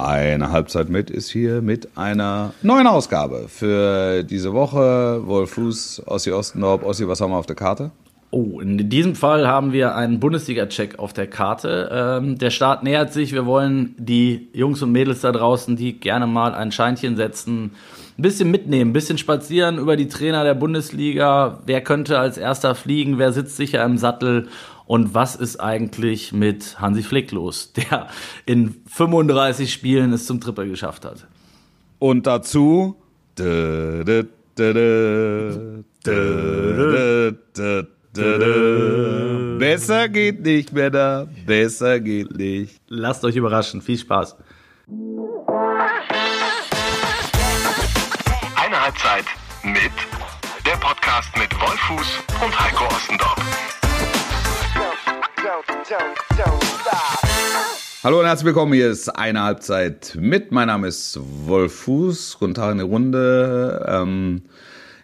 Eine Halbzeit mit ist hier mit einer neuen Ausgabe für diese Woche. Wolf Fuß, Ossi Ostendorp. Ossi, was haben wir auf der Karte? Oh, in diesem Fall haben wir einen Bundesliga-Check auf der Karte. Ähm, der Start nähert sich. Wir wollen die Jungs und Mädels da draußen, die gerne mal ein Scheinchen setzen, ein bisschen mitnehmen, ein bisschen spazieren über die Trainer der Bundesliga. Wer könnte als erster fliegen? Wer sitzt sicher im Sattel? Und was ist eigentlich mit Hansi Flick los, der in 35 Spielen es zum Triple geschafft hat? Und dazu. Besser geht nicht, Männer. Besser geht nicht. Lasst euch überraschen. Viel Spaß. Eine Halbzeit mit der Podcast mit Wolfuß und Heiko Ostendorf. Hallo und herzlich willkommen. Hier ist eine Halbzeit mit. Mein Name ist Wolf Fuß. Guten Tag in die Runde. Ähm,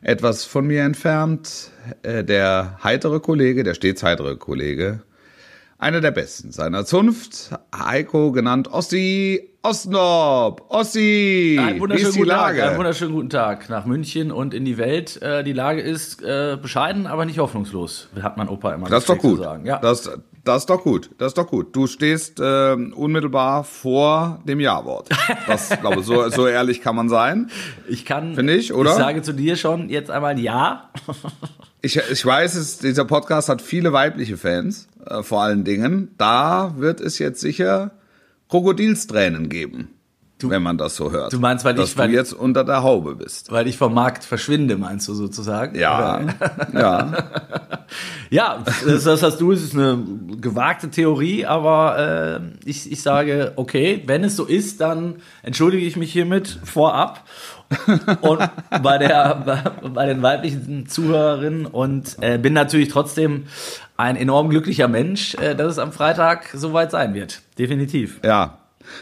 etwas von mir entfernt äh, der heitere Kollege, der stets heitere Kollege, einer der besten seiner Zunft, Heiko genannt Ossi Ostendorp. Ossi, Ein wie ist die Lage? Tag, einen wunderschönen guten Tag nach München und in die Welt. Äh, die Lage ist äh, bescheiden, aber nicht hoffnungslos, hat mein Opa immer Das ist doch zu gut. Sagen. Ja. Das, das ist doch gut. Das ist doch gut. Du stehst ähm, unmittelbar vor dem Ja-Wort. Das, glaube so, so ehrlich kann man sein. ich kann, Finde ich, oder? Ich sage zu dir schon jetzt einmal Ja. Ich, ich weiß, es, dieser Podcast hat viele weibliche Fans, äh, vor allen Dingen. Da wird es jetzt sicher Krokodilstränen geben, wenn man das so hört. du meinst, weil dass ich- weil- du jetzt unter der Haube bist. Weil ich vom Markt verschwinde, meinst du sozusagen? Ja, ja. Ja, das, das hast du, es ist eine gewagte Theorie, aber äh, ich, ich sage, okay, wenn es so ist, dann entschuldige ich mich hiermit vorab. und bei, der, bei, bei den weiblichen Zuhörerinnen und äh, bin natürlich trotzdem ein enorm glücklicher Mensch, äh, dass es am Freitag soweit sein wird. Definitiv. Ja.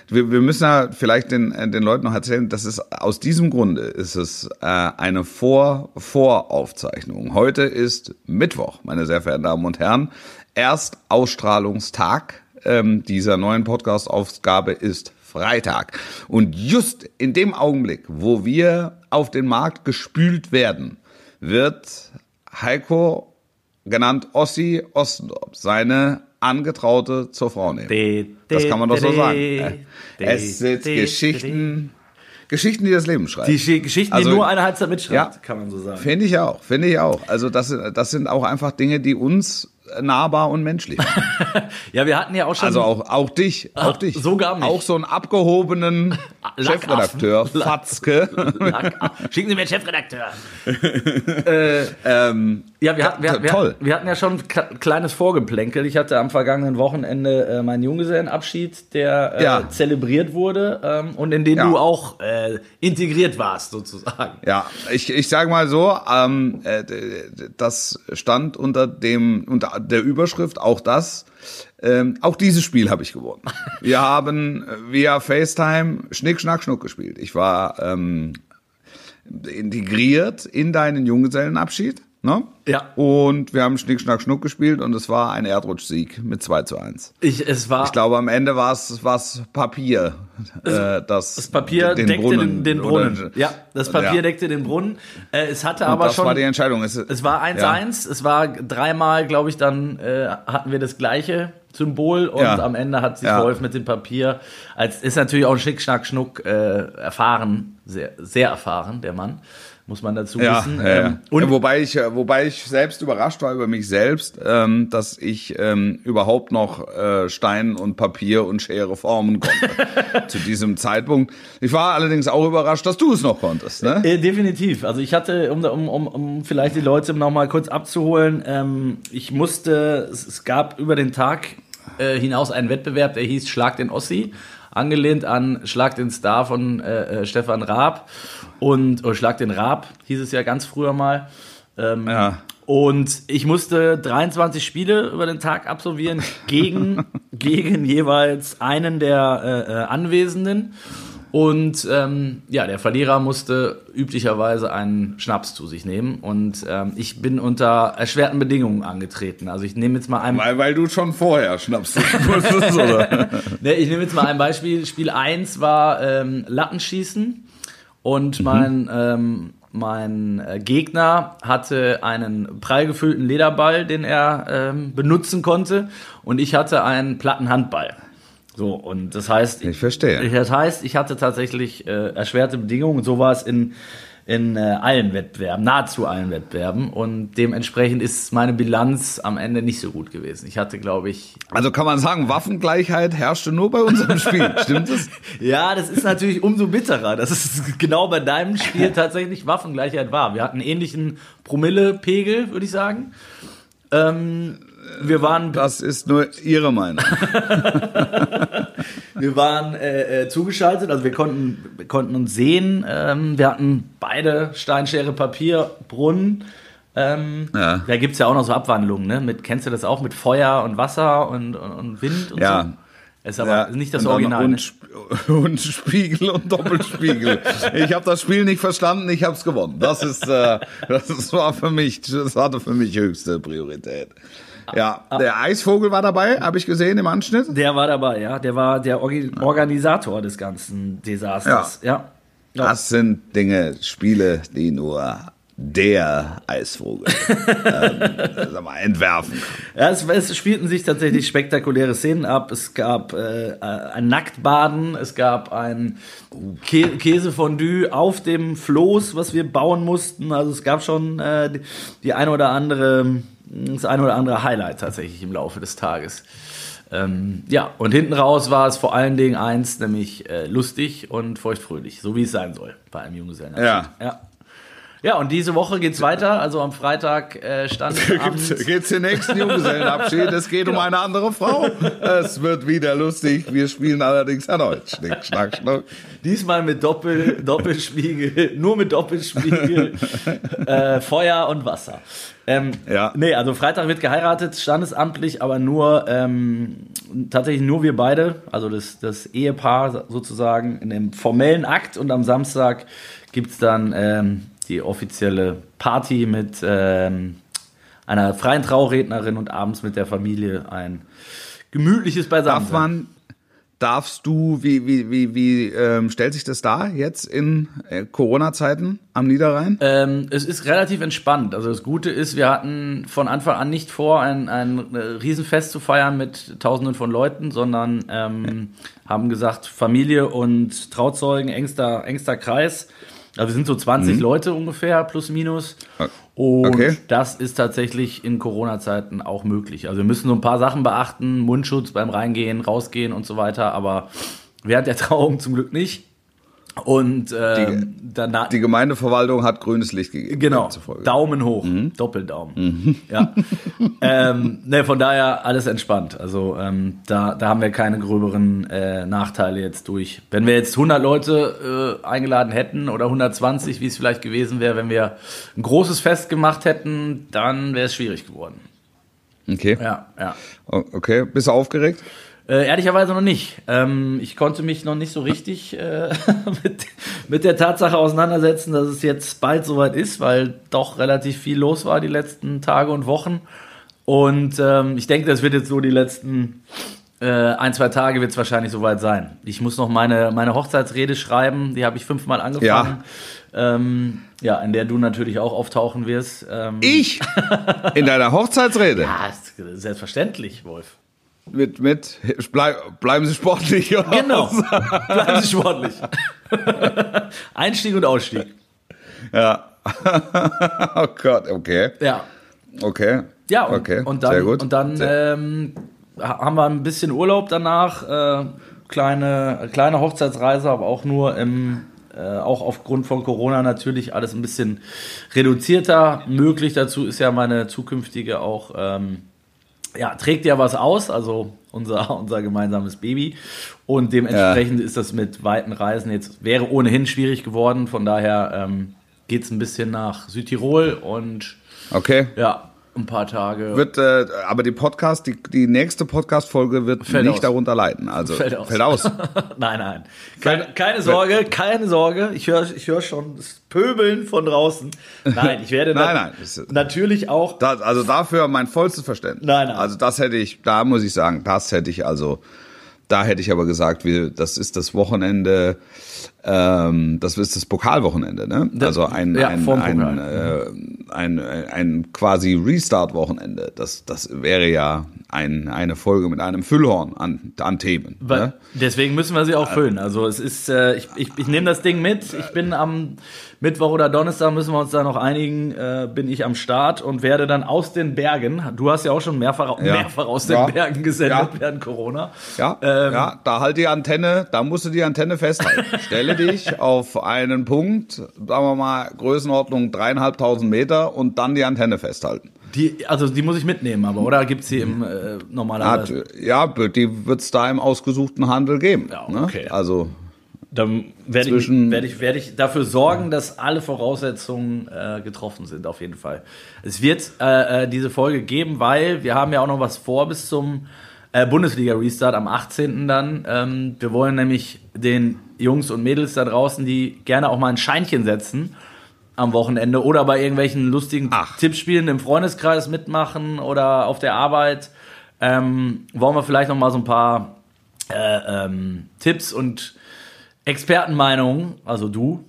Wir, wir müssen ja vielleicht den, äh, den Leuten noch erzählen, dass es aus diesem Grunde ist es äh, eine Vor Voraufzeichnung. Heute ist Mittwoch, meine sehr verehrten Damen und Herren. Erstausstrahlungstag ähm, dieser neuen Podcast-Ausgabe ist Freitag. Und just in dem Augenblick, wo wir auf den Markt gespült werden, wird Heiko, genannt Ossi Ostendorp, seine Angetraute zur Frau nehmen. Das kann man doch so sagen. de, Es sind Geschichten, Geschichten, die das Leben schreiben. Die Geschi- Geschichten, Also- die nur eine Halbzeit mitschreibt, Ja. kann man so sagen. Finde ich auch, finde ich auch. Also das, sind- das sind auch einfach Dinge, die uns nahbar und menschlich. Ja, wir hatten ja auch schon. Also auch, auch dich, auch dich. sogar mich. Auch so einen abgehobenen. Chefredakteur, Fatzke. Schicken Sie mir Chefredakteur. ähm, Ja, wir hatten, wir, wir, toll. wir hatten ja schon ein kle- kleines Vorgeplänkel. Ich hatte am vergangenen Wochenende äh, meinen Junggesellenabschied, der äh, Ja. zelebriert wurde ähm, und in den Ja. du auch äh, integriert warst, sozusagen. Ja, ich, ich sage mal so, ähm, äh, das stand unter dem unter der Überschrift auch das. Ähm, auch dieses Spiel habe ich gewonnen. Wir haben äh, via FaceTime Schnick, Schnack, Schnuck gespielt. Ich war ähm, integriert in deinen Junggesellenabschied. Ne? Ja. Und wir haben Schnick, Schnack, Schnuck gespielt und es war ein Erdrutschsieg mit 2 zu 1. Ich, es war Ich glaube, am Ende war es war's Papier, äh, das, das Papier den deckte Brunnen, den, den oder- Brunnen. ja, das Papier Ja. deckte den Brunnen. Äh, es hatte Und aber das schon. war die Entscheidung. Es, Es war 1-1, Ja. es war dreimal, glaube ich, dann äh, hatten wir das gleiche Symbol und Ja. am Ende hat sich Ja. Wolf mit dem Papier, als ist natürlich auch ein Schnick, Schnack, Schnuck äh, erfahren, sehr, sehr erfahren, der Mann, muss man dazu Ja, wissen. ja, ja. Ähm, und wobei ich, äh, wobei ich selbst überrascht war über mich selbst, ähm, dass ich ähm, überhaupt noch äh, Stein und Papier und Schere formen konnte zu diesem Zeitpunkt. Ich war allerdings auch überrascht, dass du es noch konntest. Ne? Äh, definitiv. Also ich hatte, um, um, um, um vielleicht die Leute noch mal kurz abzuholen, ähm, ich musste, es, es gab über den Tag äh, hinaus einen Wettbewerb, der hieß Schlag den Ossi, angelehnt an Schlag den Star von äh, äh, Stefan Raab und oder Schlag den Raab hieß es ja ganz früher mal. Ähm, Ja. Und ich musste 23 Spiele über den Tag absolvieren gegen, gegen jeweils einen der äh, äh, Anwesenden. Und ähm, ja, der Verlierer musste üblicherweise einen Schnaps zu sich nehmen. Und ähm, ich bin unter erschwerten Bedingungen angetreten. Also ich nehme jetzt mal ein. Weil, weil du schon vorher Schnaps musstest, oder? ne, ich nehme jetzt mal ein Beispiel. Spiel 1 war ähm, Lattenschießen. Und mein, ähm, mein äh, Gegner hatte einen prall gefüllten Lederball, den er ähm, benutzen konnte. Und ich hatte einen platten Handball. So, und das heißt, Ich verstehe. das heißt, ich hatte tatsächlich äh, erschwerte Bedingungen. So war es in, in äh, allen Wettbewerben, nahezu allen Wettbewerben. Und dementsprechend ist meine Bilanz am Ende nicht so gut gewesen. Ich hatte, glaube ich, Also kann man sagen, Waffengleichheit herrschte nur bei unserem Spiel. Stimmt das? Ja, das ist natürlich umso bitterer, dass es genau bei deinem Spiel tatsächlich Waffengleichheit war. Wir hatten einen ähnlichen Promillepegel, würde ich sagen. Ähm, wir waren, Das ist nur Ihre Meinung. wir waren äh, äh, zugeschaltet, also wir konnten, wir konnten uns sehen. Ähm, wir hatten beide Steinschere Papier, Brunnen. Ähm, Ja. Da gibt's ja auch noch so Abwandlungen, ne? Mit, kennst du das auch mit Feuer und Wasser und, und, und Wind und Ja. so? Ist aber nicht das Original. Und, Ne? Sp- und Spiegel und Doppelspiegel. ich habe das Spiel nicht verstanden, ich habe es gewonnen. Das ist, äh, das war für mich, das hatte für mich höchste Priorität. Ja, der Eisvogel war dabei, habe ich gesehen im Anschnitt. Der war dabei, ja. Der war der Orgi Organisator des ganzen Desasters. Ja. ja. Das sind Dinge, Spiele, die nur der Eisvogel ähm, sag mal, entwerfen. Ja, es, es spielten sich tatsächlich spektakuläre Szenen ab. Es gab äh, ein Nacktbaden, es gab ein Kä Käsefondue auf dem Floß, was wir bauen mussten. Also es gab schon äh, die, die ein oder andere, das ein oder andere Highlight tatsächlich im Laufe des Tages. Ähm, ja, und hinten raus war es vor allen Dingen eins, nämlich äh, lustig und feuchtfröhlich, so wie es sein soll bei einem Junggesellenabschied. Ja. ja. Ja, und diese Woche geht's weiter. Also am Freitag äh, stand Gibt's, geht's den nächsten Junggesellenabschied? Es geht um eine andere Frau. Es wird wieder lustig. Wir spielen allerdings erneut. Schnick, schnack, schnuck. Diesmal mit Doppel, Doppelspiegel, nur mit Doppelspiegel, äh, Feuer und Wasser. Ähm, Ja. Nee, also Freitag wird geheiratet, standesamtlich, aber nur, ähm, tatsächlich nur wir beide, also das, das Ehepaar sozusagen in dem formellen Akt und am Samstag gibt's dann ähm, die offizielle Party mit ähm, einer freien Traurednerin und abends mit der Familie ein gemütliches Beisammensein. Darf man, darfst du, wie, wie, wie, wie ähm, stellt sich das dar jetzt in äh, Corona-Zeiten am Niederrhein? Ähm, es ist relativ entspannt. Also das Gute ist, wir hatten von Anfang an nicht vor, ein, ein äh, Riesenfest zu feiern mit Tausenden von Leuten, sondern ähm, haben gesagt, Familie und Trauzeugen, engster, engster Kreis. Also wir sind so 20 Leute ungefähr, plus minus. Und Okay. das ist tatsächlich in Corona-Zeiten auch möglich. Also wir müssen so ein paar Sachen beachten, Mundschutz beim Reingehen, Rausgehen und so weiter, aber während der Trauung zum Glück nicht. Und ähm, danach. Die Gemeindeverwaltung hat grünes Licht gegeben. Genau. Daumen hoch, Mhm. Doppeldaumen. Ja. ähm, ne, von daher alles entspannt. Also ähm, da, da haben wir keine gröberen äh, Nachteile jetzt durch. Wenn wir jetzt 100 Leute äh, eingeladen hätten oder 120, wie es vielleicht gewesen wäre, wenn wir ein großes Fest gemacht hätten, dann wäre es schwierig geworden. Okay. Ja, ja. Okay. Bist du aufgeregt? Äh, ehrlicherweise noch nicht. Ähm, ich konnte mich noch nicht so richtig äh, mit, mit der Tatsache auseinandersetzen, dass es jetzt bald soweit ist, weil doch relativ viel los war die letzten Tage und Wochen. Und ähm, ich denke, das wird jetzt so die letzten äh, ein, zwei Tage wird es wahrscheinlich soweit sein. Ich muss noch meine, meine Hochzeitsrede schreiben, die habe ich fünfmal angefangen. Ja. Ähm, ja, in der du natürlich auch auftauchen wirst. Ähm, Ich? In deiner Hochzeitsrede? Ja, selbstverständlich, Wolf. Mit, mit, bleib, bleiben Sie sportlich. Genau. Bleiben Sie sportlich. Einstieg und Ausstieg. Ja. oh Gott, okay. Ja. Okay. Ja, und, okay. und dann, Sehr gut. Und dann ähm, ha- haben wir ein bisschen Urlaub danach. Äh, kleine, kleine Hochzeitsreise, aber auch nur im, äh, auch aufgrund von Corona natürlich alles ein bisschen reduzierter möglich. Dazu ist ja meine zukünftige auch, ähm, ja, trägt ja was aus, also unser, unser gemeinsames Baby. Und dementsprechend ist das mit weiten Reisen jetzt, wäre ohnehin schwierig geworden. Von daher ähm, geht es ein bisschen nach Südtirol und okay. ja, ein paar Tage. Wird, äh, aber die Podcast, die, die nächste Podcast-Folge wird Fällt nicht aus. darunter leiden. Also Fällt aus. Fällt aus. nein, nein. Keine, keine Sorge, keine Sorge. Ich höre ich hör schon das Pöbeln von draußen. Nein, ich werde Nein, nein, das natürlich auch. Da, also dafür mein vollstes Verständnis. Nein, nein. Also das hätte ich, da muss ich sagen, das hätte ich also, da hätte ich aber gesagt, wir, das ist das Wochenende, ähm, das ist das Pokalwochenende, ne? Also ein, ja, ein, ein, äh, ein, ein, quasi Restart-Wochenende. Das, das wäre ja ein, eine Folge mit einem Füllhorn an, an Themen. Weil, Ne? Deswegen müssen wir sie auch füllen. Also es ist, äh, ich, ich, ich nehme das Ding mit. Ich bin am Mittwoch oder Donnerstag, müssen wir uns da noch einigen, äh, bin ich am Start und werde dann aus den Bergen, du hast ja auch schon mehrfach, Ja. mehrfach aus den Ja. Bergen gesendet während Corona. Ja, Ähm, ja, da halt die Antenne, da musst du die Antenne festhalten. Stelle dich auf einen Punkt, sagen wir mal, Größenordnung dreieinhalbtausend Meter und dann die Antenne festhalten. Die, also die muss ich mitnehmen, aber oder gibt's sie im äh, normalerweise? Ja, die wird's da im ausgesuchten Handel geben. Ja, ne? okay. Also, Dann werde ich, werde, ich, werde ich dafür sorgen, dass alle Voraussetzungen äh, getroffen sind, auf jeden Fall. Es wird äh, äh, diese Folge geben, weil wir haben ja auch noch was vor bis zum äh, Bundesliga-Restart am 18. dann. Ähm, wir wollen nämlich den Jungs und Mädels da draußen, die gerne auch mal ein Scheinchen setzen am Wochenende oder bei irgendwelchen lustigen Ach. Tippspielen im Freundeskreis mitmachen oder auf der Arbeit, ähm, wollen wir vielleicht noch mal so ein paar äh, ähm, Tipps und Expertenmeinungen, also du,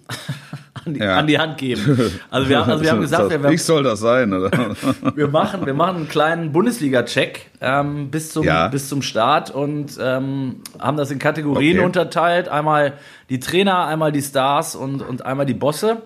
an die, Ja. an die Hand geben. Also wir, haben- also wir haben gesagt, wir, ich soll das sein, oder? wir, machen, wir machen einen kleinen Bundesliga-Check ähm, bis, zum, Ja. bis zum Start und ähm, haben das in Kategorien Okay. unterteilt. Einmal die Trainer, einmal die Stars und, und einmal die Bosse.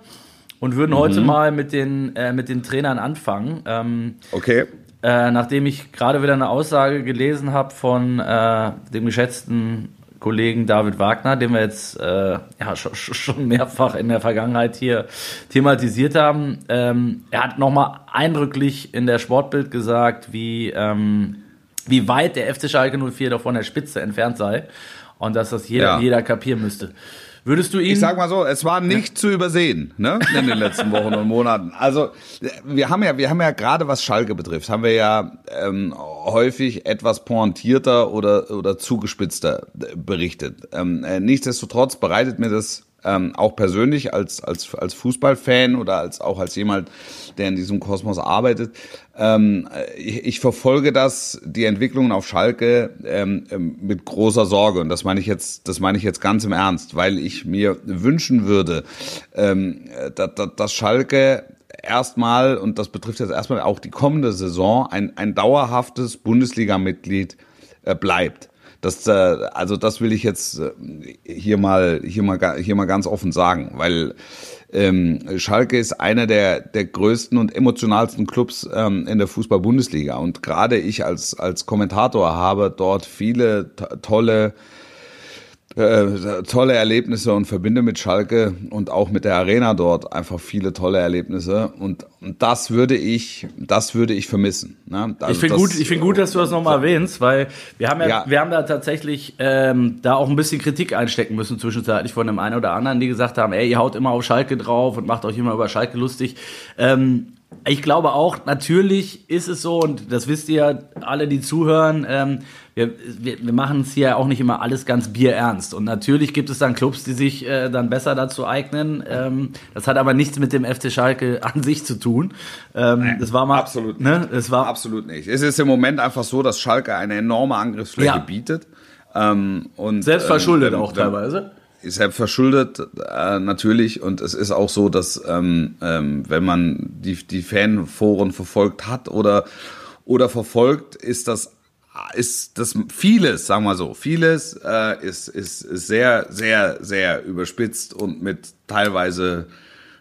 Und würden Mhm. heute mal mit den, äh, mit den Trainern anfangen. Ähm, Okay. äh, nachdem ich gerade wieder eine Aussage gelesen habe von äh, dem geschätzten Kollegen David Wagner, den wir jetzt äh, ja, schon, schon mehrfach in der Vergangenheit hier thematisiert haben. Ähm, er hat nochmal eindrücklich in der Sportbild gesagt, wie, ähm, wie weit der FC Schalke 04 doch von der Spitze entfernt sei und dass das jeder, Ja. jeder kapieren müsste. Würdest du ihn... Ich sag mal so, es war nicht zu übersehen, ne, in den letzten Wochen und Monaten. Also, wir haben ja, wir haben ja gerade was Schalke betrifft, haben wir ja ähm, häufig etwas pointierter oder oder zugespitzter äh, berichtet. Ähm, äh, nichtsdestotrotz bereitet mir das ähm, auch persönlich als als als Fußballfan oder als auch als jemand, der in diesem Kosmos arbeitet, ähm, ich, ich verfolge das die Entwicklungen auf Schalke ähm, ähm, mit großer Sorge und das meine ich jetzt das meine ich jetzt ganz im Ernst, weil ich mir wünschen würde, ähm, dass, dass Schalke erstmal und das betrifft jetzt erstmal auch die kommende Saison ein ein dauerhaftes Bundesliga-Mitglied äh, bleibt. Das, äh, also das will ich jetzt äh, hier mal hier mal hier mal ganz offen sagen, weil ähm, Schalke ist einer der der größten und emotionalsten Clubs ähm, in der Fußball-Bundesliga. Und gerade ich als als Kommentator habe dort viele to- tolle äh, tolle Erlebnisse und verbinde mit Schalke und auch mit der Arena dort einfach viele tolle Erlebnisse und, und das würde ich das würde ich vermissen. Ne? Also Ich finde gut, ich finde gut, dass du das nochmal erwähnst, weil wir haben ja, Ja. wir haben da tatsächlich ähm, da auch ein bisschen Kritik einstecken müssen zwischenzeitlich von dem einen oder anderen, die gesagt haben, ey, ihr haut immer auf Schalke drauf und macht euch immer über Schalke lustig. Ähm, ich glaube auch, natürlich ist es so, und das wisst ihr alle, die zuhören, ähm, wir, wir, wir machen es hier auch nicht immer alles ganz bierernst. Und natürlich gibt es dann Clubs, die sich äh, dann besser dazu eignen. Ähm, das hat aber nichts mit dem FC Schalke an sich zu tun. Ähm, das war mal, absolut Ne, es war Absolut nicht. Es ist im Moment einfach so, dass Schalke eine enorme Angriffsfläche Ja. bietet. Ähm, und, Selbst verschuldet ähm, auch teilweise. Ist selbst verschuldet, äh, natürlich. Und es ist auch so, dass ähm, ähm, wenn man die, die Fanforen verfolgt hat oder, oder verfolgt, ist das ist das vieles, sagen wir so, vieles äh, ist, ist, ist sehr, sehr, sehr überspitzt und mit teilweise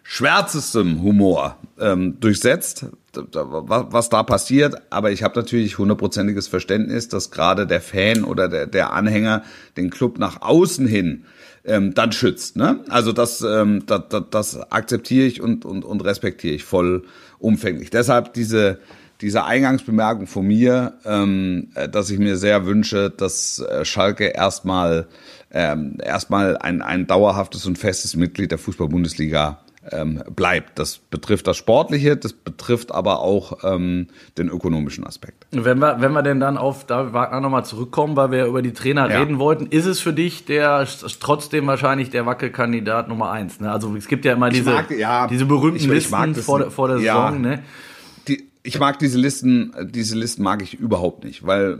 schwärzestem Humor ähm, durchsetzt, was da passiert. Aber ich habe natürlich hundertprozentiges Verständnis, dass gerade der Fan oder der, der Anhänger den Club nach außen hin ähm, dann schützt. Ne? Also das, ähm, das, das, das akzeptiere ich und, und, und respektiere ich voll umfänglich. Deshalb diese diese Eingangsbemerkung von mir, ähm, äh, dass ich mir sehr wünsche, dass äh, Schalke erstmal ähm, erstmal ein, ein dauerhaftes und festes Mitglied der Fußball-Bundesliga ähm, bleibt. Das betrifft das Sportliche, das betrifft aber auch ähm, den ökonomischen Aspekt. Wenn wir, wenn wir denn dann auf David Wagner nochmal zurückkommen, weil wir über die Trainer Ja. reden wollten, ist es für dich der trotzdem wahrscheinlich der Wackelkandidat Nummer eins? Ne? Also es gibt ja immer diese, mag- ja, diese berühmten ich- ich Listen vor, vor der Ja. Saison. Ne? Ich mag diese Listen, diese Listen mag ich überhaupt nicht, weil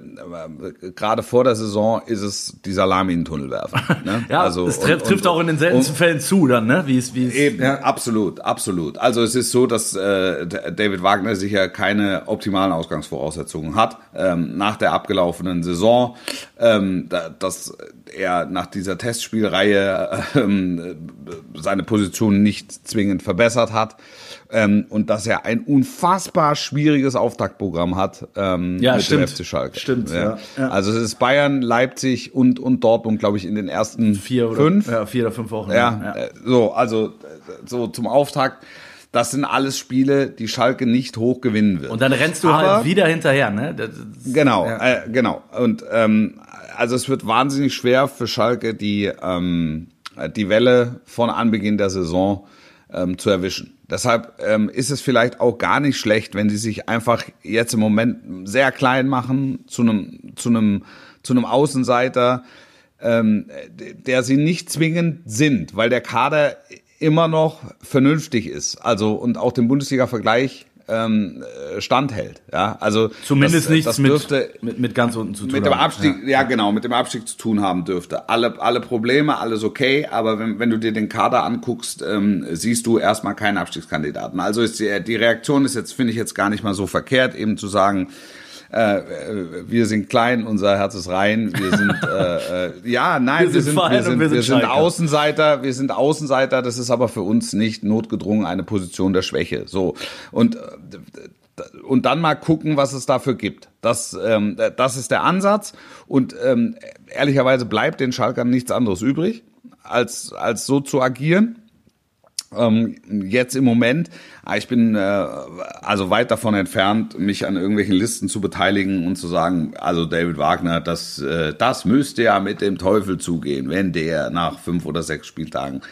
äh, gerade vor der Saison ist es die Salami in den Tunnel werfen. Ne? Ja, es treff, trifft auch in den seltensten Fällen zu dann, ne? Wie es, wie es, Eben, ja. absolut, absolut. Also es ist so, dass äh, David Wagner sicher keine optimalen Ausgangsvoraussetzungen hat ähm, nach der abgelaufenen Saison, ähm, da, dass er nach dieser Testspielreihe äh, seine Position nicht zwingend verbessert hat ähm, und dass er ein unfassbar schwieriges Auftaktprogramm hat ähm, Ja, mit stimmt. dem FC Schalke. Stimmt, ja, ja. Also es ist Bayern, Leipzig und und Dortmund, glaube ich, in den ersten vier oder fünf. Ja, vier oder fünf Wochen. Ja, äh, so, also äh, so zum Auftakt. Das sind alles Spiele, die Schalke nicht hoch gewinnen wird. Und dann rennst du Aber- halt wieder hinterher, ne? Das, Genau, Ja. äh, genau. Und ähm, also es wird wahnsinnig schwer für Schalke, die, ähm, die Welle von Anbeginn der Saison ähm, zu erwischen. Deshalb ähm, ist es vielleicht auch gar nicht schlecht, wenn sie sich einfach jetzt im Moment sehr klein machen zu einem zu einem zu einem Außenseiter, ähm, der sie nicht zwingend sind, weil der Kader immer noch vernünftig ist. Also und auch den Bundesliga-Vergleich ähm, äh, standhält. Ja, also zumindest das, nichts das mit, dürfte mit, mit ganz unten zu tun mit dem haben. Abstieg, ja. genau, mit dem Abstieg zu tun haben dürfte. Alle, alle Probleme, alles okay, aber wenn, wenn du dir den Kader anguckst, ähm, siehst du erstmal keinen Abstiegskandidaten. Also ist die, die Reaktion ist jetzt, finde ich jetzt gar nicht mal so verkehrt, eben zu sagen, äh, äh, wir sind klein, unser Herz ist rein, wir sind äh, äh, ja, nein, Wir wir sind wir sind, wir sind wir sind. Außenseiter, wir sind Außenseiter, das ist aber für uns nicht notgedrungen eine Position der Schwäche. So und äh, und dann mal gucken, was es dafür gibt. Das, ähm, das ist der Ansatz. Und ähm, ehrlicherweise bleibt den Schalkern nichts anderes übrig, als, als so zu agieren. Ähm, jetzt im Moment, ah, ich bin äh, also weit davon entfernt, mich an irgendwelchen Listen zu beteiligen und zu sagen, also David Wagner, das, äh, das müsste ja mit dem Teufel zugehen, wenn der nach fünf oder sechs Spieltagen.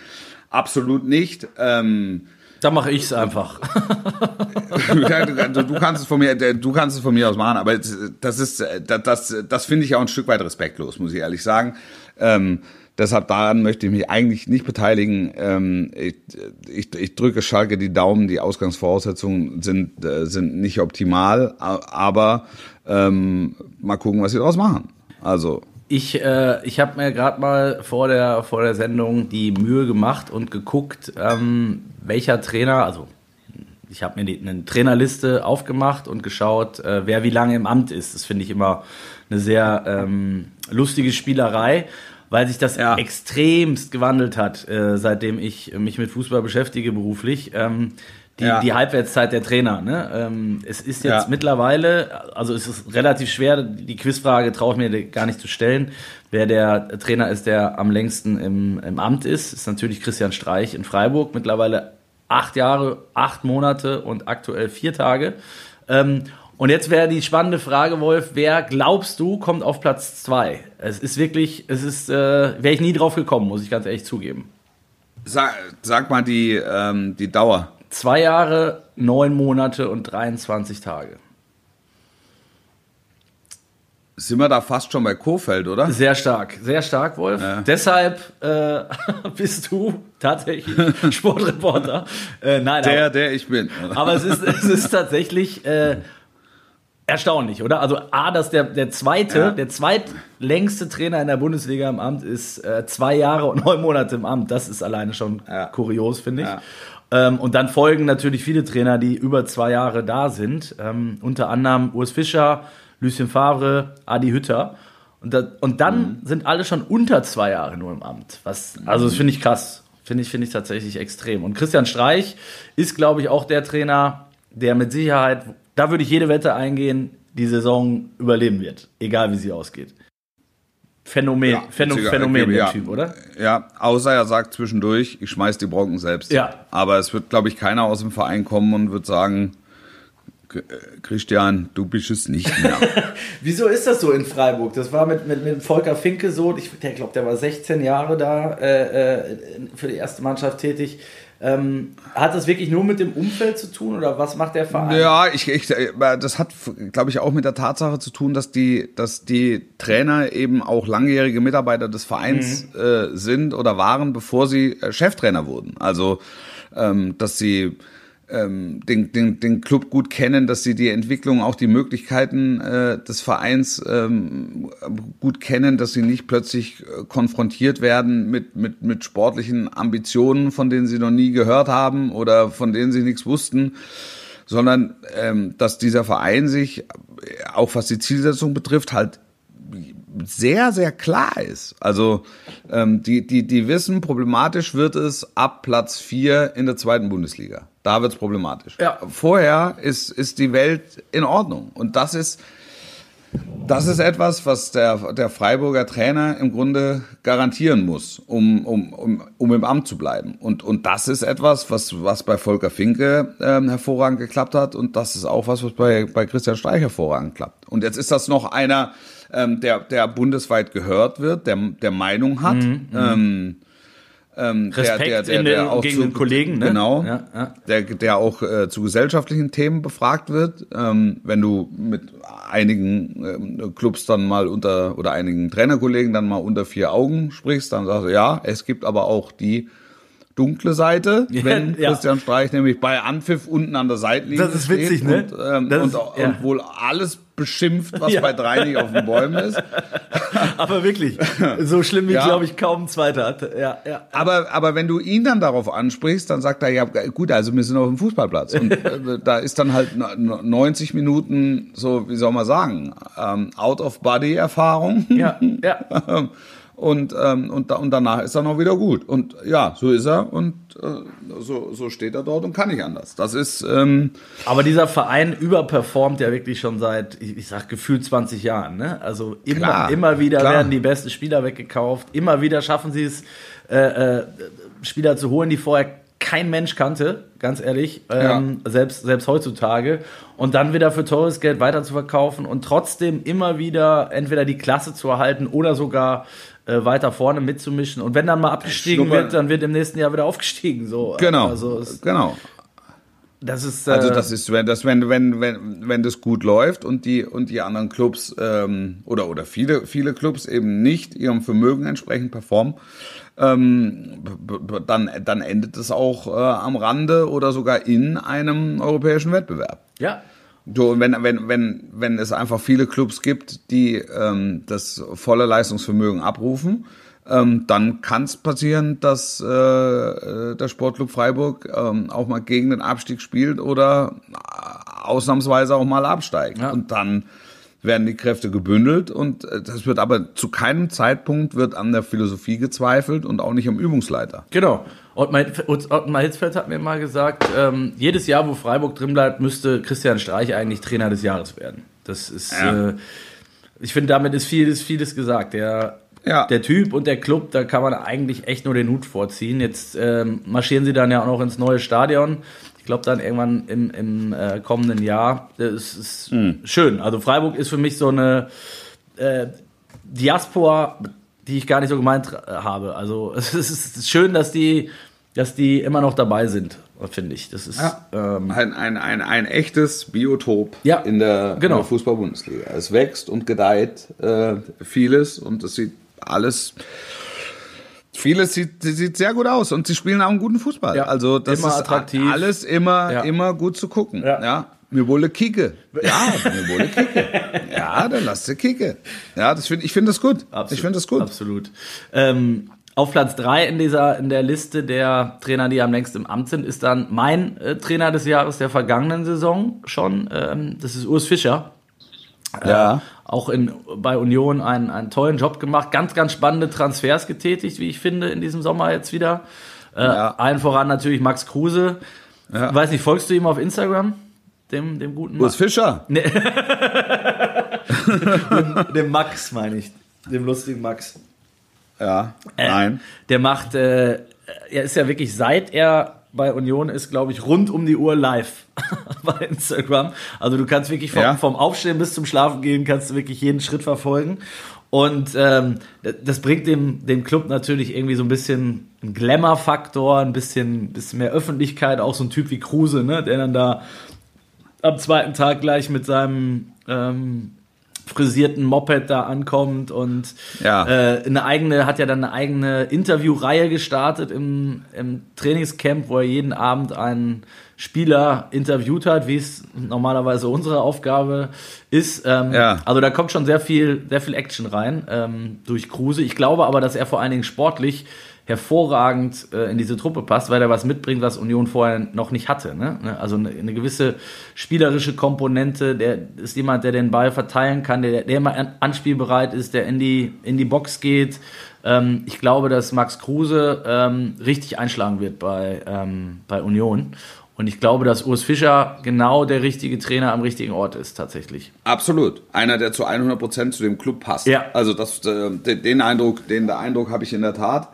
Absolut nicht. Ähm, Da mache ich es einfach. du, du kannst es von mir, du kannst es von mir aus machen, aber das ist, das, das, das finde ich auch ein Stück weit respektlos, muss ich ehrlich sagen. Ähm, deshalb daran möchte ich mich eigentlich nicht beteiligen. Ähm, ich, ich, ich drücke Schalke die Daumen, die Ausgangsvoraussetzungen sind, äh, sind nicht optimal, aber ähm, mal gucken, was sie daraus machen. Also Ich, äh, ich habe mir gerade mal vor der, vor der Sendung die Mühe gemacht und geguckt, ähm, welcher Trainer, also ich habe mir eine Trainerliste aufgemacht und geschaut, äh, wer wie lange im Amt ist. Das finde ich immer eine sehr ähm, lustige Spielerei, weil sich das Ja. extremst gewandelt hat, äh, seitdem ich mich mit Fußball beschäftige beruflich. Ähm, die, Ja. die Halbwertszeit der Trainer. Ne? Ähm, es ist jetzt Ja. mittlerweile, also es ist relativ schwer, die Quizfrage traue ich mir gar nicht zu stellen. Wer der Trainer ist, der am längsten im, im Amt ist, ist natürlich Christian Streich in Freiburg. Mittlerweile acht Jahre, acht Monate und aktuell vier Tage. Ähm, und jetzt wäre die spannende Frage, Wolf, wer glaubst du kommt auf Platz zwei? Es ist wirklich, es ist, äh, wäre ich nie drauf gekommen, muss ich ganz ehrlich zugeben. sag, sag mal die, ähm, die Dauer. Zwei Jahre, neun Monate und 23 Tage. Sind wir da fast schon bei Kofeld, oder? Sehr stark, sehr stark, Wolf. Deshalb äh, bist du tatsächlich Sportreporter. Äh, nein, Der, aber, der ich bin. aber es ist, es ist tatsächlich äh, erstaunlich, oder? Also A, dass der, der zweite, Ja. der zweitlängste Trainer in der Bundesliga im Amt ist äh, zwei Jahre und neun Monate im Amt. Das ist alleine schon Ja. kurios, finde ich. Ja. Ähm, und dann folgen natürlich viele Trainer, die über zwei Jahre da sind. Ähm, unter anderem Urs Fischer, Lucien Favre, Adi Hütter. Und, da, und dann Mhm. sind alle schon unter zwei Jahre nur im Amt. Was, also das finde ich krass. Finde ich, finde ich tatsächlich extrem. Und Christian Streich ist, glaube ich, auch der Trainer, der mit Sicherheit, da würde ich jede Wette eingehen, die Saison überleben wird. Egal wie sie ausgeht. Phänomen, Ja, Phänomen, witziger- Phänomen der ja. Typ, oder? Ja, außer er sagt zwischendurch, ich schmeiß die Brocken selbst. Ja. Aber es wird, glaube ich, keiner aus dem Verein kommen und wird sagen, äh, Christian, du bist es nicht mehr. Wieso ist das so in Freiburg? Das war mit, mit, mit Volker Finke so. Ich der glaube, der war 16 Jahre da äh, äh, für die erste Mannschaft tätig. Ähm, hat das wirklich nur mit dem Umfeld zu tun oder was macht der Verein? Ja, ich, ich, das hat, glaube ich, auch mit der Tatsache zu tun, dass die, dass die Trainer eben auch langjährige Mitarbeiter des Vereins mhm. äh, sind oder waren, bevor sie äh, Cheftrainer wurden. Also, ähm, dass sie ähm, den, den, den Club gut kennen, dass sie die Entwicklung, auch die Möglichkeiten äh, des Vereins ähm, gut kennen, dass sie nicht plötzlich äh, konfrontiert werden mit, mit, mit sportlichen Ambitionen, von denen sie noch nie gehört haben oder von denen sie nichts wussten, sondern ähm, dass dieser Verein sich, äh, auch was die Zielsetzung betrifft, halt sehr, sehr klar ist. Also ähm, die, die, die wissen, problematisch wird es ab Platz vier in der zweiten Bundesliga. Da wird's problematisch. Ja. Vorher ist, ist die Welt in Ordnung. Und das ist, das ist etwas, was der, der Freiburger Trainer im Grunde garantieren muss, um, um, um, um im Amt zu bleiben. Und, und das ist etwas, was, was bei Volker Finke ähm, hervorragend geklappt hat. Und das ist auch was, was bei, bei Christian Streich hervorragend klappt. Und jetzt ist das noch einer, ähm, der, der bundesweit gehört wird, der, der Meinung hat. Mhm, mhm. ähm, ähm, Respekt der, der, der, der den, auch gegen zu, den Kollegen, ne? Genau, ja, ja. Der, der auch äh, zu gesellschaftlichen Themen befragt wird. Ähm, wenn du mit einigen ähm, Clubs dann mal unter oder einigen Trainerkollegen dann mal unter vier Augen sprichst, dann sagst du, ja, es gibt aber auch die dunkle Seite, wenn ja. Christian Streich nämlich bei Anpfiff unten an der Seitlinie Das ist witzig, ne? Und, ähm, und, ist, und, wohl alles beschimpft, was ja. bei drei nicht auf den Bäumen ist. aber wirklich, so schlimm wie, ja. glaube ich, kaum ein zweiter hat. Ja, ja. Aber, aber wenn du ihn dann darauf ansprichst, dann sagt er, ja gut, also wir sind auf dem Fußballplatz. Und äh, da ist dann halt 90 Minuten, so, wie soll man sagen, ähm, Out-of-Body-Erfahrung. Ja, ja. und, ähm, und, und danach ist er noch wieder gut. Und ja, so ist er und äh, so, so steht er dort und kann nicht anders. Das ist. Ähm, Aber dieser Verein überperformt ja wirklich schon seit, ich, ich sag gefühlt 20 Jahren. Ne? Also immer, klar, immer wieder klar. werden die besten Spieler weggekauft. Immer wieder schaffen sie es, äh, äh, Spieler zu holen, die vorher kein Mensch kannte, ganz ehrlich, ähm, ja. selbst, selbst heutzutage. Und dann wieder für teures Geld weiter zu verkaufen und trotzdem immer wieder entweder die Klasse zu erhalten oder sogar äh, weiter vorne mitzumischen. Und wenn dann mal abgestiegen wird, dann wird im nächsten Jahr wieder aufgestiegen. So. Genau. Also genau. Das ist, äh also das ist, wenn das, wenn, wenn, wenn, wenn das gut läuft und die und die anderen Clubs ähm, oder oder viele viele Clubs eben nicht ihrem Vermögen entsprechend performen, ähm, dann dann endet es auch äh, am Rande oder sogar in einem europäischen Wettbewerb. Ja, Du, und wenn, wenn, wenn, wenn es einfach viele Clubs gibt, die ähm, das volle Leistungsvermögen abrufen, ähm, dann kann es passieren, dass äh, äh, der Sportclub Freiburg ähm, auch mal gegen den Abstieg spielt oder ausnahmsweise auch mal absteigt. Ja. Und dann werden die Kräfte gebündelt und äh, das wird aber zu keinem Zeitpunkt wird an der Philosophie gezweifelt und auch nicht am Übungsleiter. Genau. Ottmar Hitzfeld hat mir mal gesagt, ähm, jedes Jahr, wo Freiburg drin bleibt, müsste Christian Streich eigentlich Trainer des Jahres werden. Das ist, ja. äh, ich finde, damit ist vieles, vieles gesagt. Der, ja. der Typ und der Club, da kann man eigentlich echt nur den Hut vorziehen. Jetzt ähm, marschieren sie dann ja auch noch ins neue Stadion. Ich glaube dann irgendwann im, im äh, kommenden Jahr. Das ist mhm. schön. Also Freiburg ist für mich so eine äh, Diaspora die ich gar nicht so gemeint äh, habe. Also es ist schön, dass die, dass die immer noch dabei sind, finde ich. Das ist ja. ähm, ein, ein, ein, ein echtes Biotop ja, in der, genau. der Fußball-Bundesliga. Es wächst und gedeiht äh, vieles und es sieht alles. Vieles sieht, sieht sehr gut aus und sie spielen auch einen guten Fußball. Ja, also das ist attraktiv. alles immer, ja. immer gut zu gucken. Ja. ja. Mir wolle kicke. Ja, mir wolle kicke. Ja, dann lass sie kicke. Ja, das find, ich finde das gut. Absolut, ich finde das gut. Absolut. Ähm, auf Platz drei in dieser in der Liste der Trainer, die am längst im Amt sind, ist dann mein äh, Trainer des Jahres der vergangenen Saison schon. Ähm, das ist Urs Fischer. Äh, ja. Auch in, bei Union einen, einen tollen Job gemacht, ganz, ganz spannende Transfers getätigt, wie ich finde, in diesem Sommer jetzt wieder. Äh, ja. Allen voran natürlich Max Kruse. Ja. Weiß nicht, folgst du ihm auf Instagram? dem, dem guten Urs Fischer? Nee. dem, dem, Max, meine ich. Dem lustigen Max. Ja, äh, nein. Der macht, äh, er ist ja wirklich, seit er bei Union ist, glaube ich, rund um die Uhr live bei Instagram. Also du kannst wirklich vom, ja. vom Aufstehen bis zum Schlafen gehen, kannst du wirklich jeden Schritt verfolgen. Und ähm, das bringt dem, dem Club natürlich irgendwie so ein bisschen einen Glamour-Faktor, ein bisschen, bisschen mehr Öffentlichkeit, auch so ein Typ wie Kruse, ne, der dann da am zweiten Tag gleich mit seinem ähm, frisierten Moped da ankommt und Ja. äh, eine eigene, hat ja dann eine eigene Interviewreihe gestartet im, im Trainingscamp, wo er jeden Abend einen Spieler interviewt hat, wie es normalerweise unsere Aufgabe ist. Ähm, Ja. Also da kommt schon sehr viel, sehr viel Action rein ähm, durch Kruse. Ich glaube aber, dass er vor allen Dingen sportlich hervorragend äh, in diese Truppe passt, weil er was mitbringt, was Union vorher noch nicht hatte. Ne? Also eine, eine gewisse spielerische Komponente, der ist jemand, der den Ball verteilen kann, der, der immer an- anspielbereit ist, der in die, in die Box geht. Ähm, ich glaube, dass Max Kruse ähm, richtig einschlagen wird bei, ähm, bei Union. Und ich glaube, dass Urs Fischer genau der richtige Trainer am richtigen Ort ist, tatsächlich. Absolut. Einer, der zu 100 Prozent zu dem Club passt. Ja. Also das, äh, den den Eindruck, den der Eindruck habe ich in der Tat.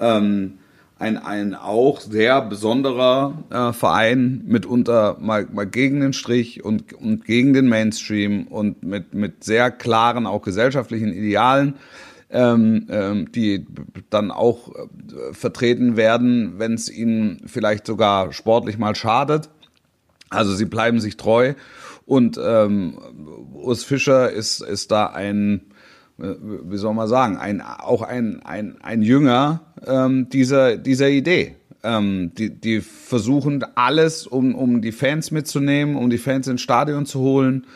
Ähm, ein, ein auch sehr besonderer äh, Verein, mitunter mal, mal gegen den Strich und, und gegen den Mainstream und mit, mit sehr klaren, auch gesellschaftlichen Idealen, ähm, ähm, die dann auch äh, vertreten werden, wenn es ihnen vielleicht sogar sportlich mal schadet. Also sie bleiben sich treu und ähm, Urs Fischer ist, ist da ein, wie soll man sagen, ein, auch ein, ein, ein Jünger ähm, dieser, dieser Idee. Ähm, die, die versuchen alles, um, um die Fans mitzunehmen, um die Fans ins Stadion zu holen,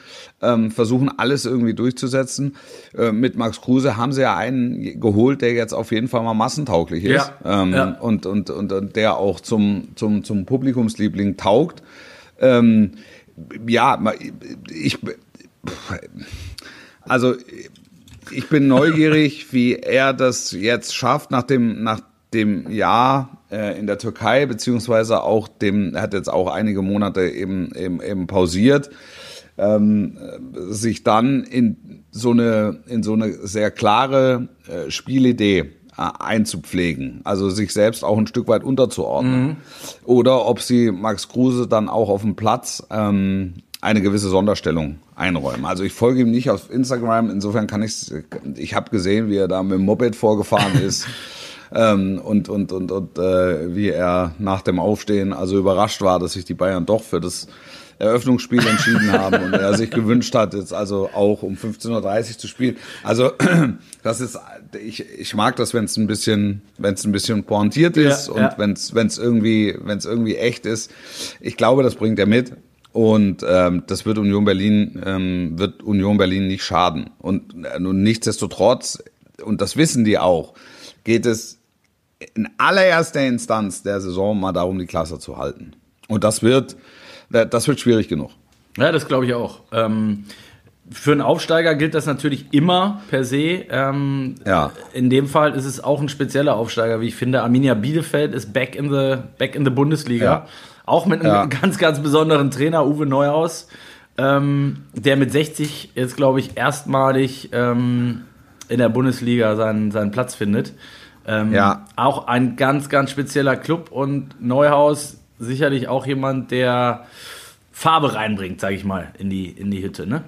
ähm, versuchen alles irgendwie durchzusetzen. Äh, mit Max Kruse haben sie ja einen geholt, der jetzt auf jeden Fall mal massentauglich ist Ja, ähm, ja. Und, und, und, und der auch zum, zum, zum Publikumsliebling taugt. Ähm, ja, ich, also ich bin neugierig, wie er das jetzt schafft nach dem, nach dem Jahr äh, in der Türkei, beziehungsweise auch dem, er hat jetzt auch einige Monate eben, eben, eben pausiert, ähm, äh, sich dann in so eine, in so eine sehr klare äh, Spielidee äh, einzupflegen, also sich selbst auch ein Stück weit unterzuordnen. Oder ob sie Max Kruse dann auch auf dem Platz ähm, eine gewisse Sonderstellung einräumen. Also ich folge ihm nicht auf Instagram, insofern kann ich ich habe gesehen, wie er da mit dem Moped vorgefahren ist. Ähm, und und, und, und äh, wie er nach dem Aufstehen also überrascht war, dass sich die Bayern doch für das Eröffnungsspiel entschieden haben und er sich gewünscht hat, jetzt also auch um 15.30 Uhr zu spielen. Also das ist, ich, ich mag das, wenn es ein bisschen, wenn es ein bisschen pointiert ist Ja, und ja. wenn es wenn es irgendwie, wenn es irgendwie echt ist. Ich glaube, das bringt er mit. Und ähm, das wird Union Berlin ähm, wird Union Berlin nicht schaden. Und, äh, nun nichtsdestotrotz und das wissen die auch, geht es in allererster Instanz der Saison mal darum, die Klasse zu halten. Und das wird das wird schwierig genug. Ja, das glaube ich auch. Ähm, für einen Aufsteiger gilt das natürlich immer per se. Ähm, Ja. In dem Fall ist es auch ein spezieller Aufsteiger, wie ich finde. Arminia Bielefeld ist back in the, back in the Bundesliga. Ja. Auch mit einem Ja. ganz, ganz besonderen Trainer, Uwe Neuhaus, ähm, der mit 60 jetzt, glaube ich, erstmalig ähm, in der Bundesliga seinen, seinen Platz findet. Ähm, Ja. Auch ein ganz, ganz spezieller Club und Neuhaus sicherlich auch jemand, der Farbe reinbringt, sage ich mal, in die, in die Hütte, ne?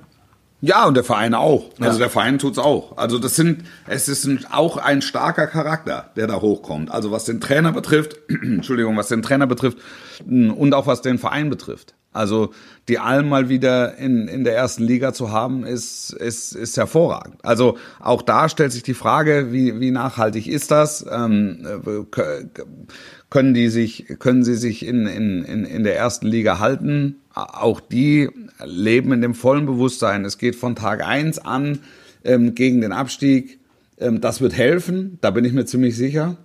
Ja, und der Verein auch. Also Ja. der Verein tut's auch. Also das sind, es ist ein, auch ein starker Charakter, der da hochkommt. Also was den Trainer betrifft, Entschuldigung, was den Trainer betrifft mh, und auch was den Verein betrifft. Also die Alm mal wieder in, in der ersten Liga zu haben, ist, ist, ist hervorragend. Also auch da stellt sich die Frage, wie, wie nachhaltig ist das? Ähm, äh, können die sich, können sie sich in, in, in, in der ersten Liga halten? Auch die leben in dem vollen Bewusstsein. Es geht von Tag eins an ähm, gegen den Abstieg. Ähm, das wird helfen, da bin ich mir ziemlich sicher.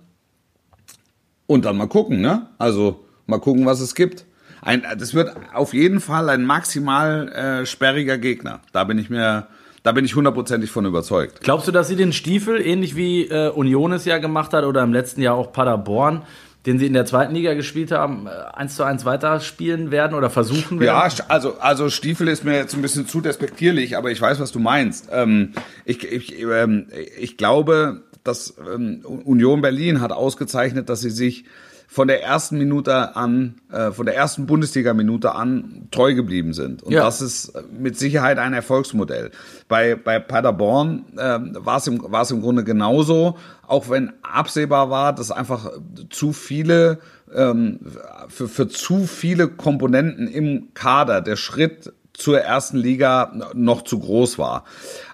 Und dann mal gucken, ne? Also mal gucken, was es gibt. Ein, das wird auf jeden Fall ein maximal äh, sperriger Gegner. Da bin ich mir, da bin ich hundertprozentig von überzeugt. Glaubst du, dass sie den Stiefel, ähnlich wie äh, Union es ja gemacht hat oder im letzten Jahr auch Paderborn, den sie in der zweiten Liga gespielt haben, äh, eins zu eins weiterspielen werden oder versuchen werden? Ja, also, also Stiefel ist mir jetzt ein bisschen zu despektierlich, aber ich weiß, was du meinst. Ähm, ich, ich, ähm, ich glaube, das ähm, Union Berlin hat ausgezeichnet, dass sie sich von der ersten Minute an, äh, von der ersten Bundesliga-Minute an treu geblieben sind. Und Ja. das ist mit Sicherheit ein Erfolgsmodell. Bei, bei Paderborn äh, war es im, war es im Grunde genauso, auch wenn absehbar war, dass einfach zu viele, ähm, für, für zu viele Komponenten im Kader der Schritt zur ersten Liga noch zu groß war.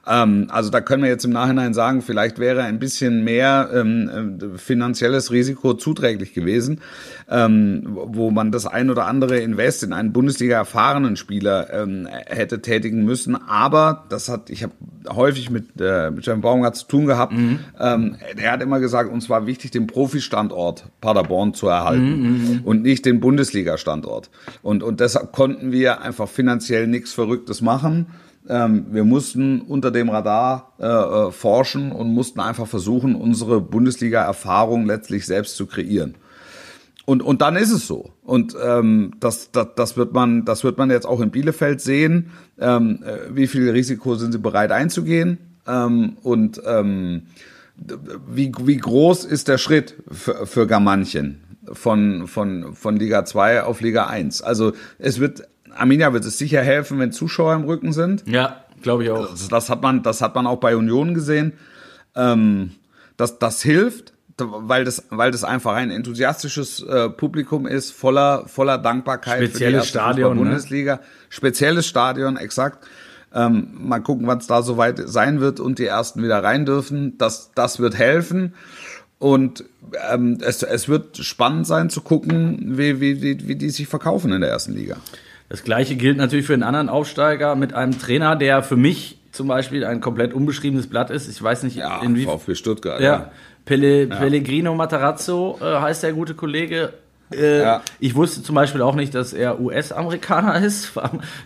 Ähm, also da können wir jetzt im Nachhinein sagen, vielleicht wäre ein bisschen mehr ähm, äh, finanzielles Risiko zuträglich gewesen, ähm, wo man das ein oder andere Invest in einen Bundesliga erfahrenen Spieler ähm, hätte tätigen müssen. Aber das hat, ich habe häufig mit, äh, mit Steffen Baumgart zu tun gehabt. Ähm, er hat immer gesagt, uns war wichtig, den Profi-Standort Paderborn zu erhalten und nicht den Bundesliga-Standort. Und, und deshalb konnten wir einfach finanziell nichts Verrücktes machen. Ähm, wir mussten unter dem Radar äh, äh, forschen und mussten einfach versuchen, unsere Bundesliga-Erfahrung letztlich selbst zu kreieren. Und, und dann ist es so. Und ähm, das, das, das, wird man, das wird man jetzt auch in Bielefeld sehen. Ähm, äh, wie viel Risiko sind sie bereit einzugehen? Ähm, und ähm, wie, wie groß ist der Schritt für, für gar manchen von, von, von Liga 2 auf Liga 1? Also es wird, Arminia wird es sicher helfen, wenn Zuschauer im Rücken sind. Ja, glaube ich auch. Das, das hat man, das hat man auch bei Union gesehen. Ähm, das, das hilft, weil das, weil das einfach ein enthusiastisches äh, Publikum ist, voller, voller Dankbarkeit Spezielles Stadion, ne? Bundesliga. Spezielles Stadion, exakt. Ähm, mal gucken, wann es da soweit sein wird und die ersten wieder rein dürfen. Das, das wird helfen. Und ähm, es, es wird spannend sein zu gucken, wie, wie, wie, wie die sich verkaufen in der ersten Liga. Das gleiche gilt natürlich für einen anderen Aufsteiger mit einem Trainer, der für mich zum Beispiel ein komplett unbeschriebenes Blatt ist. Ich weiß nicht, Ja, inwiefern. VfB Stuttgart. Ja. Pelle, Pellegrino Matarazzo äh, heißt der gute Kollege. Äh, Ja. Ich wusste zum Beispiel auch nicht, dass er US-Amerikaner ist,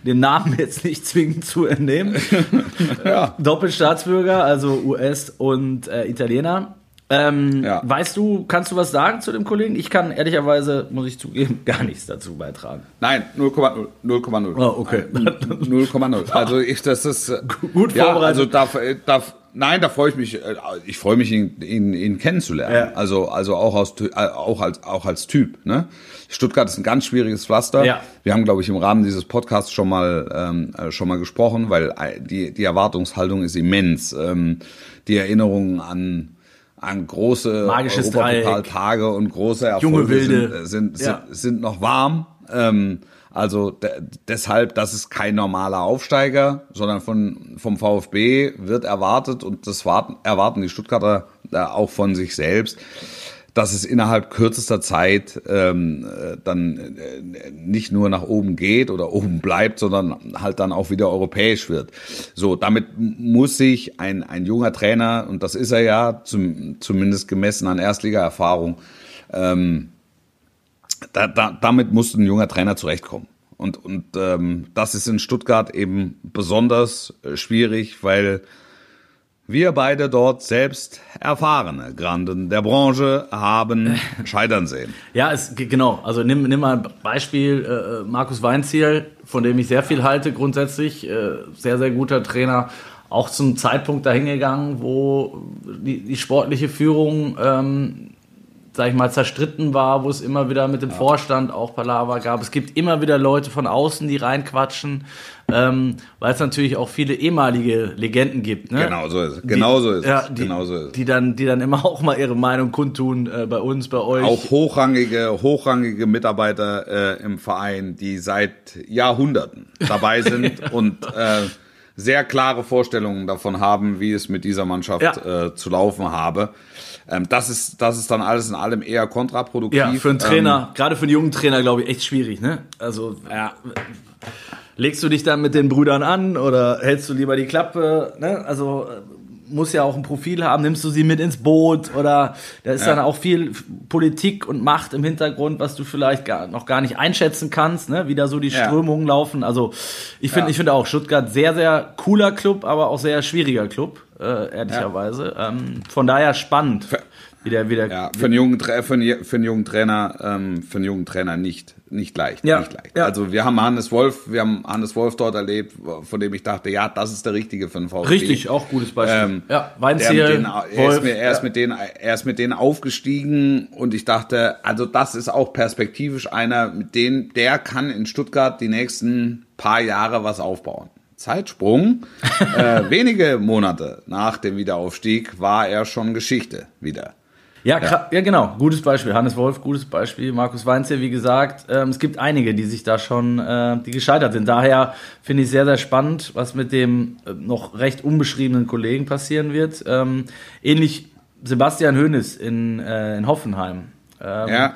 dem Namen jetzt nicht zwingend zu entnehmen. Ja. Doppelstaatsbürger, also US und äh, Italiener. Ähm, Ja. Weißt du, kannst du was sagen zu dem Kollegen? Ich kann ehrlicherweise, muss ich zugeben, gar nichts dazu beitragen. Nein, 0,0. 0,0. Oh, okay. Nein, 0,0. Also ich, das ist äh, Gut ja, vorbereitet. also darf, darf, nein, da freue ich mich. äh, Ich freue mich, ihn, ihn, ihn kennenzulernen. Ja. Also, also auch aus, äh, auch als, auch als Typ. Ne? Stuttgart ist ein ganz schwieriges Pflaster. Ja. Wir haben, glaube ich, im Rahmen dieses Podcasts schon mal, ähm, äh, schon mal gesprochen, weil die, die Erwartungshaltung ist immens. Ähm, die Erinnerungen an an große. Europapokaltage und große Erfolge Junge Wilde. sind, äh, sind, sind, Ja. sind noch warm. Ähm, also de deshalb, das ist kein normaler Aufsteiger, sondern von, vom VfB wird erwartet und das warten, erwarten die Stuttgarter äh, auch von sich selbst, dass es innerhalb kürzester Zeit ähm, äh, dann äh, nicht nur nach oben geht oder oben bleibt, sondern halt dann auch wieder europäisch wird. So, damit muss sich ein, ein junger Trainer, und das ist er ja, zum, zumindest gemessen an Erstliga-Erfahrung, ähm, da, da, damit muss ein junger Trainer zurechtkommen. Und, und ähm, das ist in Stuttgart eben besonders äh, schwierig, weil wir beide dort selbst erfahrene Granden der Branche haben scheitern sehen. Ja, es, genau. Also nimm, nimm mal ein Beispiel äh, Markus Weinziel, von dem ich sehr viel halte grundsätzlich. Äh, sehr, sehr guter Trainer. Auch zum Zeitpunkt dahingegangen, wo die, die sportliche Führung, ähm, sag ich mal, zerstritten war, wo es immer wieder mit dem Vorstand auch Palaver gab. Es gibt immer wieder Leute von außen, die reinquatschen, ähm, weil es natürlich auch viele ehemalige Legenden gibt. Ne? Genau so ist es. Genau so ist ja, es. Die, Genau so ist es. die, dann, die dann immer auch mal ihre Meinung kundtun, äh, bei uns, bei euch. Auch hochrangige, hochrangige Mitarbeiter äh, im Verein, die seit Jahrhunderten dabei sind und äh, sehr klare Vorstellungen davon haben, wie es mit dieser Mannschaft Ja. äh, zu laufen habe. Ähm, das ist, das ist dann alles in allem eher kontraproduktiv. Ja, für einen Ähm, Trainer, gerade für einen jungen Trainer, glaube ich, echt schwierig, ne? Also, ja, legst du dich dann mit den Brüdern an oder hältst du lieber die Klappe, ne? Also, muss ja auch ein Profil haben, nimmst du sie mit ins Boot oder da ist Ja. dann auch viel Politik und Macht im Hintergrund, was du vielleicht gar, noch gar nicht einschätzen kannst, ne? wie da so die Ja. Strömungen laufen. Also ich finde Ja. ich finde auch Stuttgart sehr, sehr cooler Club, aber auch sehr schwieriger Club, äh, ehrlicherweise. Ähm, von daher spannend. Ver Wieder, wieder. Ja, für einen jungen, für einen, für einen jungen Trainer, ähm, für einen jungen Trainer nicht, nicht leicht. Ja, Nicht leicht. ja. Also wir haben Hannes Wolf, wir haben Hannes Wolf dort erlebt, von dem ich dachte, ja, das ist der Richtige für den VfB. Richtig, auch gutes Beispiel. Ähm, ja, Weinziel, denen, er, ist mit, er, ist ja. mit denen, er ist mit denen aufgestiegen und ich dachte, also das ist auch perspektivisch einer, mit dem, der kann in Stuttgart die nächsten paar Jahre was aufbauen. Zeitsprung, äh, wenige Monate nach dem Wiederaufstieg war er schon Geschichte wieder. Ja, ja. ja, genau. Gutes Beispiel. Hannes Wolf, gutes Beispiel. Markus Weinzel, wie gesagt. Ähm, es gibt einige, die sich da schon, äh, die gescheitert sind. Daher finde ich sehr, sehr spannend, was mit dem äh, noch recht unbeschriebenen Kollegen passieren wird. Ähm, ähnlich Sebastian Hoeneß in, äh, in Hoffenheim. Ähm, Ja.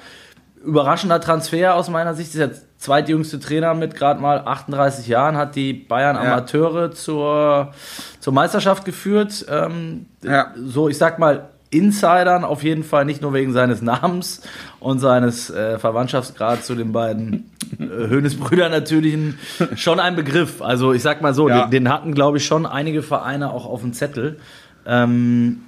Überraschender Transfer aus meiner Sicht. Ist der zweitjüngste Trainer mit gerade mal 38 Jahren, hat die Bayern Ja. Amateure zur, zur Meisterschaft geführt. Ähm, Ja. So, ich sag mal, Insidern auf jeden Fall, nicht nur wegen seines Namens und seines äh, Verwandtschaftsgrads zu den beiden äh, Höhnesbrüdern natürlich ein, schon ein Begriff. Also ich sag mal so, Ja. den, den hatten, glaube ich, schon einige Vereine auch auf dem Zettel. Ähm,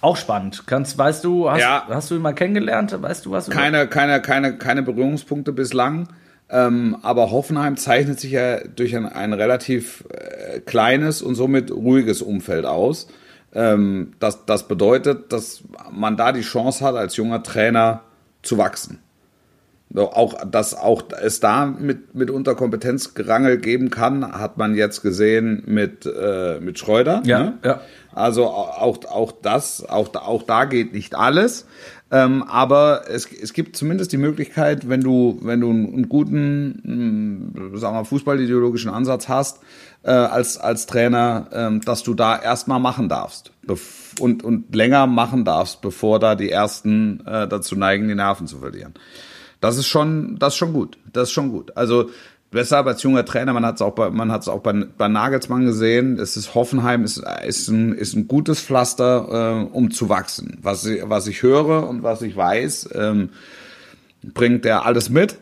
auch spannend. Kannst, weißt du, hast, Ja. hast du ihn mal kennengelernt? Weißt du was? Keine, keine, keine, keine Berührungspunkte bislang. Ähm, aber Hoffenheim zeichnet sich ja durch ein, ein relativ äh, kleines und somit ruhiges Umfeld aus. Ähm, das, das bedeutet, dass man da die Chance hat, als junger Trainer zu wachsen. Auch, dass auch es da mit, mit Unterkompetenzgerangel geben kann, hat man jetzt gesehen mit, äh, mit Schreuder. Ja, ne? ja. Also auch, auch das, auch, da- auch da geht nicht alles. Ähm, aber es, es gibt zumindest die Möglichkeit, wenn du, wenn du einen, guten, mh, sagen wir, fußballideologischen Ansatz hast, äh, als, als Trainer, ähm, dass du da erstmal machen darfst. Und, und länger machen darfst, bevor da die ersten äh, dazu neigen, die Nerven zu verlieren. Das ist schon, das ist schon gut. Das ist schon gut. Also weshalb als junger Trainer, man hat es auch bei, man hat es auch bei, bei Nagelsmann gesehen. Es ist Hoffenheim ist, ist ein, ist ein gutes Pflaster, äh, um zu wachsen. Was was ich höre und was ich weiß, ähm, bringt er alles mit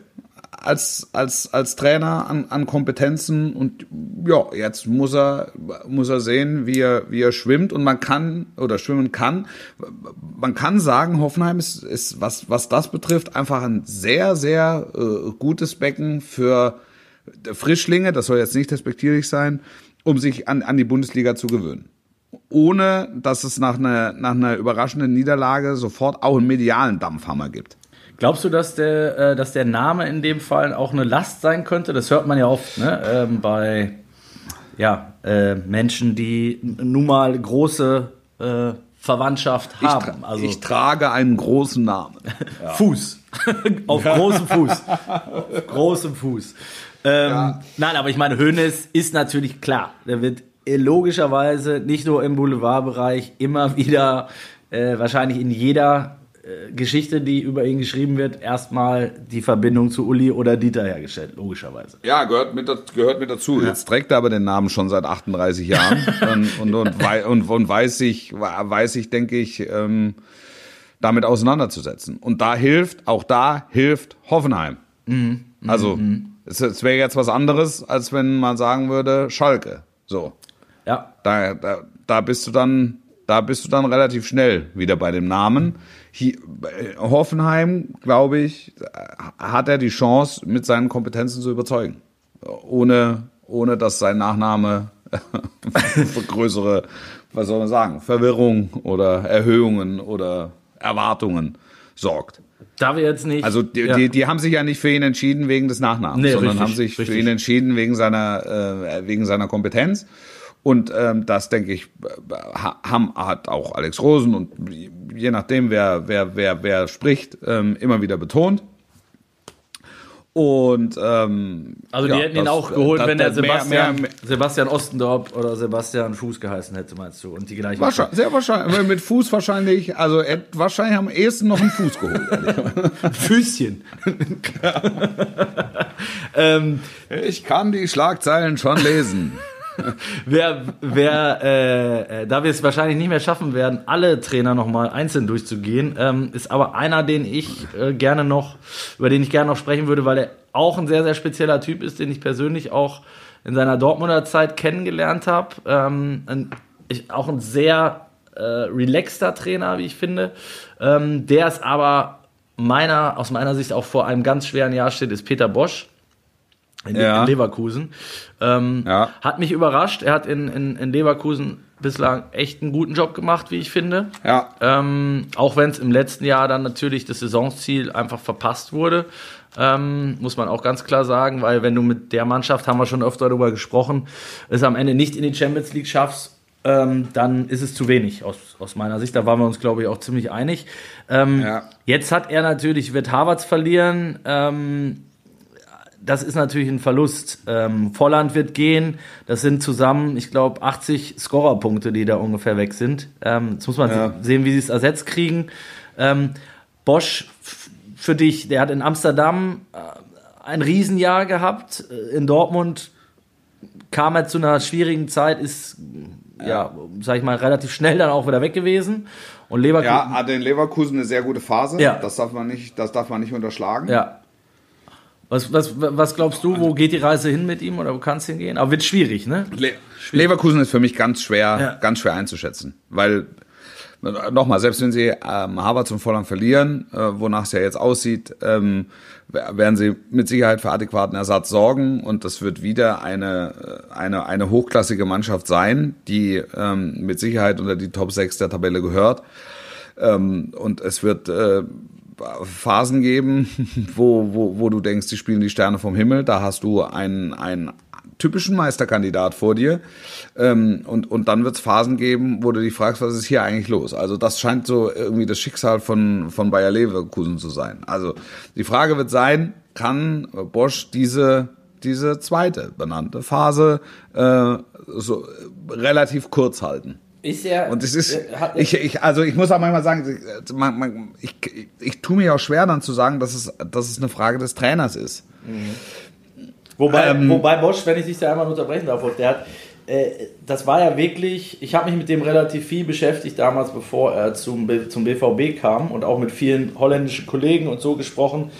als, als, als Trainer an, an Kompetenzen und ja, jetzt muss er, muss er sehen, wie er, wie er schwimmt und man kann oder schwimmen kann. Man kann sagen, Hoffenheim ist, ist was, was das betrifft, einfach ein sehr, sehr äh, gutes Becken für Frischlinge, das soll jetzt nicht respektierlich sein, um sich an, an die Bundesliga zu gewöhnen. Ohne, dass es nach einer, nach einer überraschenden Niederlage sofort auch einen medialen Dampfhammer gibt. Glaubst du, dass der, äh, dass der Name in dem Fall auch eine Last sein könnte? Das hört man ja oft ne? ähm, bei ja, äh, Menschen, die nun mal große äh, Verwandtschaft Ich, haben. tra also ich trage einen großen Namen. Fuß. Auf großem Fuß. Auf großem Fuß. Ähm, Nein, aber ich meine, Hönes ist natürlich klar. Der wird logischerweise nicht nur im Boulevardbereich immer wieder, äh, wahrscheinlich in jeder äh, Geschichte, die über ihn geschrieben wird, erstmal die Verbindung zu Uli oder Dieter hergestellt, logischerweise. Ja, gehört mit, gehört mit dazu. Jetzt trägt er aber den Namen schon seit 38 Jahren und, und, und, und, weiß sich, weiß ich, denke ich, ähm, damit auseinanderzusetzen. Und da hilft, auch da hilft Hoffenheim. Also, es, es wäre jetzt was anderes, als wenn man sagen würde, Schalke. So. Ja, Da, da, da bist du dann, da bist du dann relativ schnell wieder bei dem Namen. Hier, bei Hoffenheim, glaube ich, hat er die Chance, mit seinen Kompetenzen zu überzeugen. Ohne, ohne dass sein Nachname für größere, was soll man sagen, Verwirrung oder Erhöhungen oder Erwartungen sorgt. Da wir jetzt nicht. Also die, ja. die, die haben sich ja nicht für ihn entschieden wegen des Nachnamens, Nee, sondern richtig, haben sich für richtig. ihn entschieden wegen seiner, äh, wegen seiner Kompetenz. Und ähm, das, denke ich, ha- haben, hat auch Alex Rosen und je nachdem, wer, wer, wer, wer spricht, ähm, immer wieder betont. Und ähm, also die ja, hätten ihn das- auch geholt, das- wenn der das- mehr- Sebastian, mehr- Sebastian Ostendorp oder Sebastian Fuß geheißen hätte, meinst du? Und die gleichen. Wahrscheinlich, sehr wahrscheinlich, mit Fuß wahrscheinlich, also er, wahrscheinlich am ehesten noch einen Fuß geholt. Füßchen. ähm, Ich kann die Schlagzeilen schon lesen. wer, wer, äh, äh, da wir es wahrscheinlich nicht mehr schaffen werden, alle Trainer nochmal einzeln durchzugehen, ähm, ist aber einer, den ich äh, gerne noch, über den ich gerne noch sprechen würde, weil er auch ein sehr, sehr spezieller Typ ist, den ich persönlich auch in seiner Dortmunder Zeit kennengelernt habe. Ähm, ich, auch ein sehr äh, relaxter Trainer, wie ich finde. Ähm, der ist aber meiner, aus meiner Sicht auch vor einem ganz schweren Jahr steht, ist Peter Bosch in, Ja. in Leverkusen. Ähm, Ja. Hat mich überrascht. Er hat in, in, in Leverkusen bislang echt einen guten Job gemacht, wie ich finde. Ja. Ähm, auch wenn es im letzten Jahr dann natürlich das Saisonziel einfach verpasst wurde, ähm, muss man auch ganz klar sagen, weil wenn du mit der Mannschaft, haben wir schon öfter darüber gesprochen, es am Ende nicht in die Champions League schaffst, ähm, dann ist es zu wenig aus, aus meiner Sicht. Da waren wir uns, glaube ich, auch ziemlich einig. Ähm, Ja. Jetzt hat er natürlich, wird Harvards verlieren. Das ist natürlich ein Verlust. Ähm, Volland wird gehen. Das sind zusammen, ich glaube, 80 Scorerpunkte, die da ungefähr weg sind. Ähm, jetzt muss man Ja. sehen, wie sie es ersetzt kriegen. Ähm, Bosch für dich, der hat in Amsterdam äh, ein Riesenjahr gehabt. Äh, In Dortmund kam er zu einer schwierigen Zeit, ist, ja, sag ich mal, relativ schnell dann auch wieder weg gewesen. Und Leverkusen, Ja, hatte in Leverkusen eine sehr gute Phase. Ja. Das darf man nicht, das darf man nicht unterschlagen. Ja. Was, was, was glaubst du, wo geht die Reise hin mit ihm oder wo kann es hingehen? Aber wird schwierig, ne? Le Leverkusen ist für mich ganz schwer, Ja. ganz schwer einzuschätzen, weil nochmal, selbst wenn sie ähm, Harvard zum Volland verlieren, äh, wonach es ja jetzt aussieht, ähm, werden sie mit Sicherheit für adäquaten Ersatz sorgen und das wird wieder eine äh, eine eine hochklassige Mannschaft sein, die ähm, mit Sicherheit unter die Top 6 der Tabelle gehört. Ähm, und es wird äh, Phasen geben, wo, wo, wo du denkst, die spielen die Sterne vom Himmel. Da hast du einen, einen typischen Meisterkandidat vor dir. Ähm, und, und dann wird es Phasen geben, wo du dich fragst, was ist hier eigentlich los? Also das scheint so irgendwie das Schicksal von, von Bayer Leverkusen zu sein. Also die Frage wird sein, kann Bosch diese, diese zweite benannte Phase äh, so relativ kurz halten? Ist er. Und es ist, hat- ich, ich, also ich muss auch manchmal sagen, man, man, ich, ich, ich tue mir auch schwer dann zu sagen, dass es, dass es eine Frage des Trainers ist. Wobei, Ähm, wobei Bosch, wenn ich dich da einmal unterbrechen darf, der hat, äh, das war ja wirklich, ich habe mich mit dem relativ viel beschäftigt damals, bevor er zum, zum BVB kam und auch mit vielen holländischen Kollegen und so gesprochen.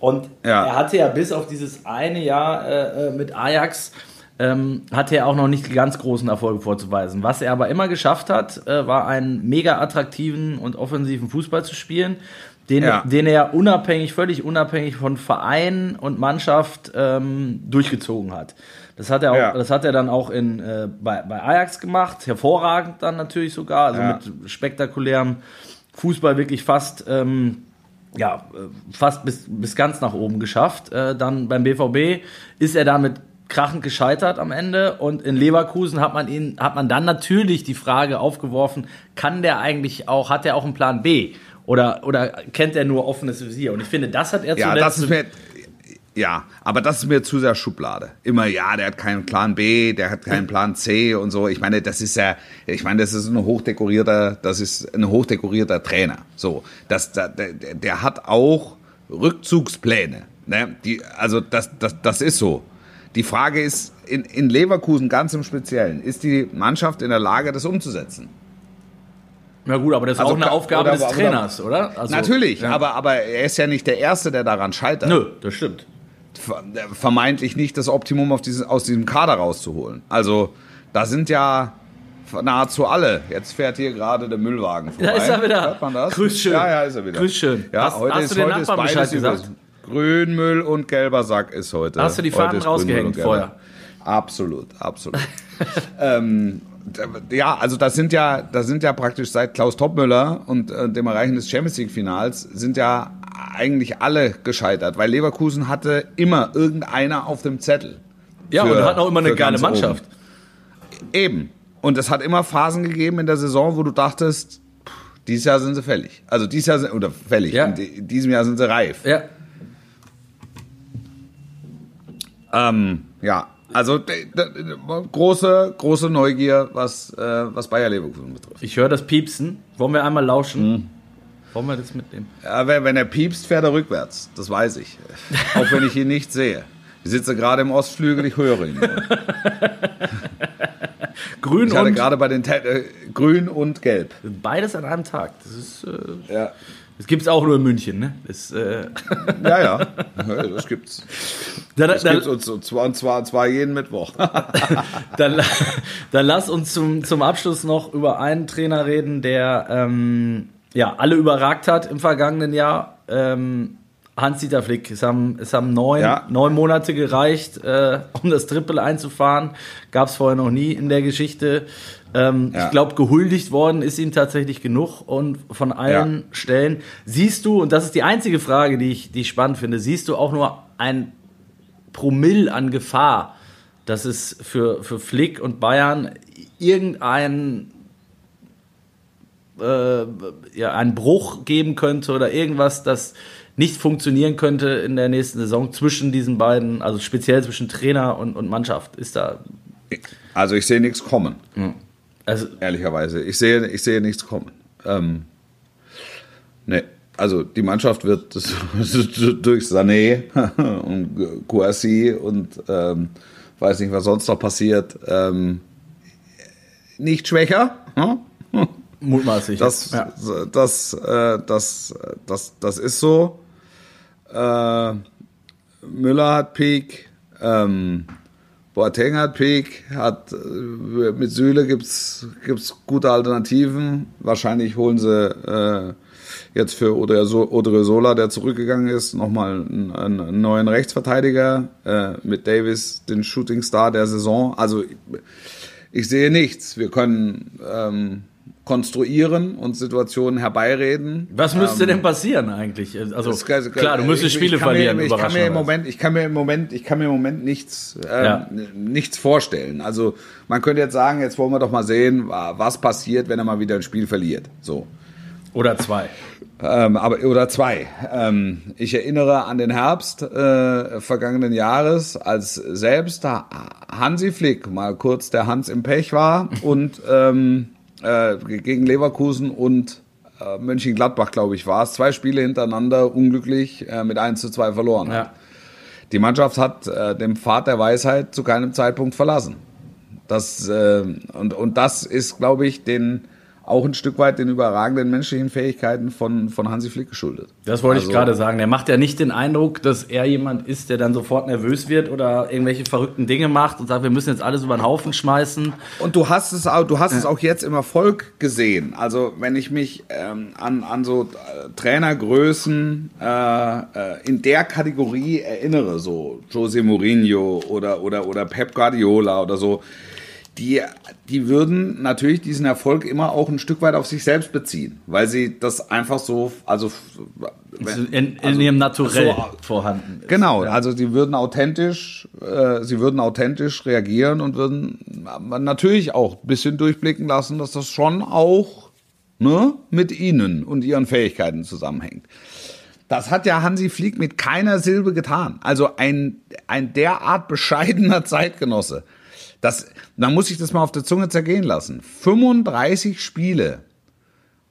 Und Ja. er hatte ja bis auf dieses eine Jahr äh, äh, mit Ajax, ähm, hatte er auch noch nicht die ganz großen Erfolge vorzuweisen. Was er aber immer geschafft hat, äh, war einen mega attraktiven und offensiven Fußball zu spielen, den, Ja. den er unabhängig, völlig unabhängig von Verein und Mannschaft ähm, durchgezogen hat. Das hat er, auch, Ja. das hat er dann auch in, äh, bei, bei Ajax gemacht, hervorragend dann natürlich sogar, also Ja. mit spektakulärem Fußball wirklich fast, ähm, ja, äh, fast bis, bis ganz nach oben geschafft. Äh, dann beim BVB ist er damit krachend gescheitert am Ende und in Leverkusen hat man ihn, hat man dann natürlich die Frage aufgeworfen, kann der eigentlich auch, hat er auch einen Plan B? Oder, oder kennt er nur offenes Visier? Und ich finde, das hat er Ja, zuletzt das ist mir, ja, aber das ist mir zu sehr Schublade. Immer, ja, der hat keinen Plan B, der hat keinen Plan C und so. Ich meine, das ist ja, ich meine, das ist ein hochdekorierter, das ist ein hochdekorierter Trainer. So, das, der, der, der hat auch Rückzugspläne. Ne? Die, also das, das, das ist so. Die Frage ist, in, in Leverkusen ganz im Speziellen, ist die Mannschaft in der Lage, das umzusetzen? Na gut, aber das ist Also auch eine Aufgabe oder- des oder- Trainers, oder? Also, Natürlich, ja. aber, aber er ist ja nicht der Erste, der daran scheitert. Nö, das stimmt. ver- vermeintlich nicht das Optimum diesen, aus diesem Kader rauszuholen. Also da sind ja nahezu alle. Jetzt fährt hier gerade der Müllwagen vorbei. Da ist er wieder. Hört man das? Grüß schön. Ja, ja, ist er wieder. Grüß schön. Ja, Hast- heute hast ist, du den Nachbarn Bescheid gesagt? Grünmüll und gelber Sack ist heute. Hast du die Fahnen rausgehängt vorher? Absolut, absolut. ähm, ja, also das sind ja, das sind ja praktisch seit Klaus Toppmüller und äh, dem Erreichen des Champions League Finals sind ja eigentlich alle gescheitert, weil Leverkusen hatte immer irgendeiner auf dem Zettel. Ja, Für- und hat auch immer eine geile ganz oben. Mannschaft. Eben. Und es hat immer Phasen gegeben in der Saison, wo du dachtest, pff, dieses Jahr sind sie fällig. Also dieses Jahr sind, oder fällig, Ja. in, in diesem Jahr sind sie reif. Ja. Ähm, ja, also große, große Neugier, was, äh, was Bayer Leverkusen betrifft. Ich höre das Piepsen. Wollen wir einmal lauschen? Wollen wir das mitnehmen? Ja, wenn, wenn er piepst, fährt er rückwärts. Das weiß ich. Auch wenn ich ihn nicht sehe. Ich sitze gerade im Ostflügel, ich höre ihn. Grün Ich hatte und gerade bei den Te äh, Grün und Gelb. beides an einem Tag. Das ist, äh, Ja. Das gibt es auch nur in München, ne? Das, äh Ja, ja, das gibt's. Das dann, gibt's und zwar, und zwar, und zwar jeden Mittwoch. dann, dann lass uns zum, zum Abschluss noch über einen Trainer reden, der ähm, ja, alle überragt hat im vergangenen Jahr. Ähm, Hans-Dieter Flick. Es haben, es haben neun, Ja. neun Monate gereicht, äh, um das Triple einzufahren. Gab es vorher noch nie in der Geschichte. Ähm, Ja. Ich glaube, gehuldigt worden ist ihm tatsächlich genug und von allen Ja. Stellen. Siehst du, und das ist die einzige Frage, die ich, die ich spannend finde, siehst du auch nur ein Promille an Gefahr, dass es für, für Flick und Bayern irgendein äh, ja, einen Bruch geben könnte oder irgendwas, das nicht funktionieren könnte in der nächsten Saison zwischen diesen beiden, also speziell zwischen Trainer und, und Mannschaft. Ist da, Also ich sehe nichts kommen, also ehrlicherweise. Ich sehe, ich sehe nichts kommen. Ähm, nee. Also die Mannschaft wird das- durch Sané und Kouassi und ähm, weiß nicht, was sonst noch passiert, ähm, nicht schwächer. Hm? mutmaßlich. Das, ja. das, äh, das, das, das ist so. Äh, Müller hat Peak, ähm, Boateng hat Peak, hat, äh, mit Süle gibt's gibt's gute Alternativen. Wahrscheinlich holen sie äh, jetzt für Odriozola, der zurückgegangen ist, nochmal einen, einen neuen Rechtsverteidiger äh, mit Davis, den Shooting Star der Saison. Also ich sehe nichts. Wir können ähm, konstruieren und Situationen herbeireden. Was müsste ähm, denn passieren eigentlich? Also das kann- klar, du müsstest Spiele ich verlieren. Mir, ich kann mir im. Moment, ich kann mir im Moment, ich kann mir im Moment nichts, ähm, Ja. nichts vorstellen. Also man könnte jetzt sagen, jetzt wollen wir doch mal sehen, wa- was passiert, wenn er mal wieder ein Spiel verliert. So. Oder zwei. Ähm, aber, oder zwei. Ähm, ich erinnere an den Herbst äh, vergangenen Jahres, als selbst Hansi Flick mal kurz der Hans im Pech war und ähm, äh, gegen Leverkusen und äh, Mönchengladbach, glaube ich, war es. Zwei Spiele hintereinander unglücklich äh, mit 1 zu 2 verloren. Ja. Die Mannschaft hat äh, den Pfad der Weisheit zu keinem Zeitpunkt verlassen. Das, äh, und, und das ist, glaube ich, den, auch ein Stück weit den überragenden menschlichen Fähigkeiten von, von Hansi Flick geschuldet. Das wollte ich Also- gerade sagen. Der macht ja nicht den Eindruck, dass er jemand ist, der dann sofort nervös wird oder irgendwelche verrückten Dinge macht und sagt, wir müssen jetzt alles über den Haufen schmeißen. Und du hast es auch, du hast es auch jetzt im Erfolg gesehen. Also wenn ich mich ähm, an, an so äh, Trainergrößen äh, äh, in der Kategorie erinnere, so Jose Mourinho oder, oder, oder Pep Guardiola oder so, die, die würden natürlich diesen Erfolg immer auch ein Stück weit auf sich selbst beziehen, weil sie das einfach so, also in, in also- ihrem Naturell so, vorhanden ist. Genau, also sie würden authentisch, äh, sie würden authentisch reagieren und würden natürlich auch ein bisschen durchblicken lassen, dass das schon auch ne, mit ihnen und ihren Fähigkeiten zusammenhängt. Das hat ja Hansi Flick mit keiner Silbe getan. Also ein, ein derart bescheidener Zeitgenosse. Das, da muss ich das mal auf der Zunge zergehen lassen. 35 Spiele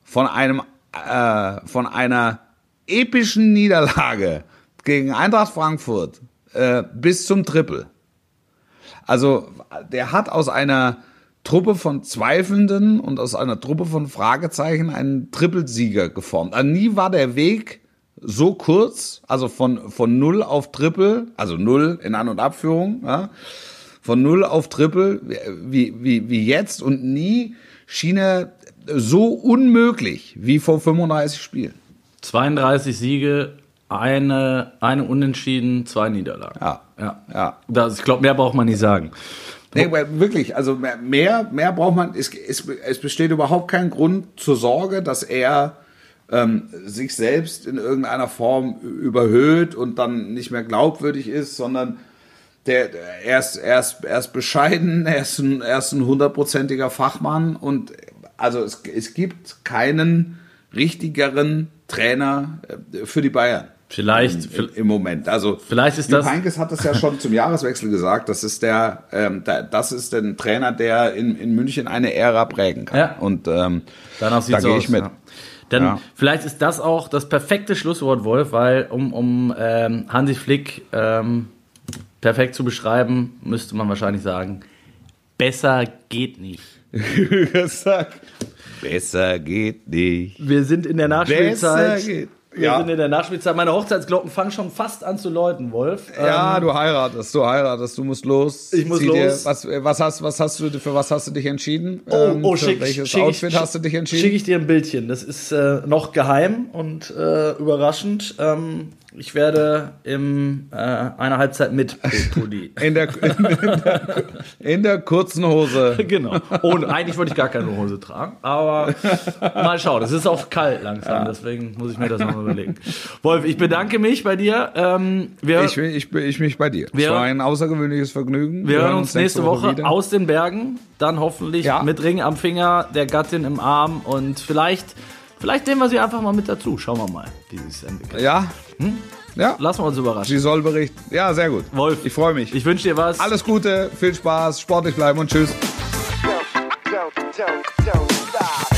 von einem, äh, von einer epischen Niederlage gegen Eintracht Frankfurt äh, bis zum Triple. Also der hat aus einer Truppe von Zweifelnden und aus einer Truppe von Fragezeichen einen Trippelsieger geformt. Also nie war der Weg so kurz, also von, von Null auf Triple, also Null in An- und Abführung, ja, von Null auf Triple wie, wie, wie jetzt und nie schien er so unmöglich wie vor 35 Spielen. 32 Siege, eine, eine Unentschieden, zwei Niederlagen. Ja. ja. Ja. Das, ich glaube, mehr braucht man nicht sagen. Nee, wirklich, also mehr- mehr, mehr braucht man, es, es, es besteht überhaupt kein Grund zur Sorge, dass er ähm, sich selbst in irgendeiner Form überhöht und dann nicht mehr glaubwürdig ist, sondern der, er, ist, er, ist, er ist bescheiden, er ist ein, er ist ein hundertprozentiger Fachmann und also es, es gibt keinen richtigeren Trainer äh, für die Bayern. Vielleicht, Im, im Moment. Also Vielleicht ist das- Heynckes hat das ja schon zum Jahreswechsel gesagt. Das ist der, ähm, der das ist ein Trainer, der in, in München eine Ära prägen kann. Ja. Und ähm, Danach sieht's da gehe ich mit. Ja. Dann Ja. vielleicht ist das auch das perfekte Schlusswort, Wolf, weil um, um ähm, Hansi Flick ähm, perfekt zu beschreiben, müsste man wahrscheinlich sagen, besser geht nicht. Sag. Besser geht nicht. Wir sind in der Nachspielzeit. Geht. Wir Ja. sind in der Nachspielzeit. Meine Hochzeitsglocken fangen schon fast an zu läuten, Wolf. Ja, Ähm, du heiratest, du heiratest, du musst los. Ich muss Zieh los. Dir, was, was, hast, was hast du, für was hast du dich entschieden? Oh, Ähm, oh für schick, welches schick, Outfit schick, hast du dich entschieden? Schicke ich dir ein Bildchen. Das ist äh, noch geheim und äh, überraschend. Ähm, ich werde im äh, einer Halbzeit mit Pulli. in, der, in, der, in der kurzen Hose. genau. Und eigentlich wollte ich gar keine Hose tragen, aber mal schauen. Es ist auch kalt langsam, deswegen muss ich mir das nochmal überlegen. Wolf, ich bedanke mich bei dir. Ähm, wir, Ich, ich, ich mich bei dir. Wir- es war ein außergewöhnliches Vergnügen. wir hören uns nächste Woche wieder. aus den Bergen, dann hoffentlich Ja. mit Ring am Finger, der Gattin im Arm und vielleicht, Vielleicht nehmen wir sie einfach mal mit dazu. Schauen wir mal, wie sie es entwickelt. Ja. Hm? Ja. Lassen wir uns überraschen. Sie soll berichten. Ja, sehr gut. Wolf. Ich freue mich. Ich wünsche dir was. Alles Gute, viel Spaß, sportlich bleiben und tschüss. Don't, don't, don't,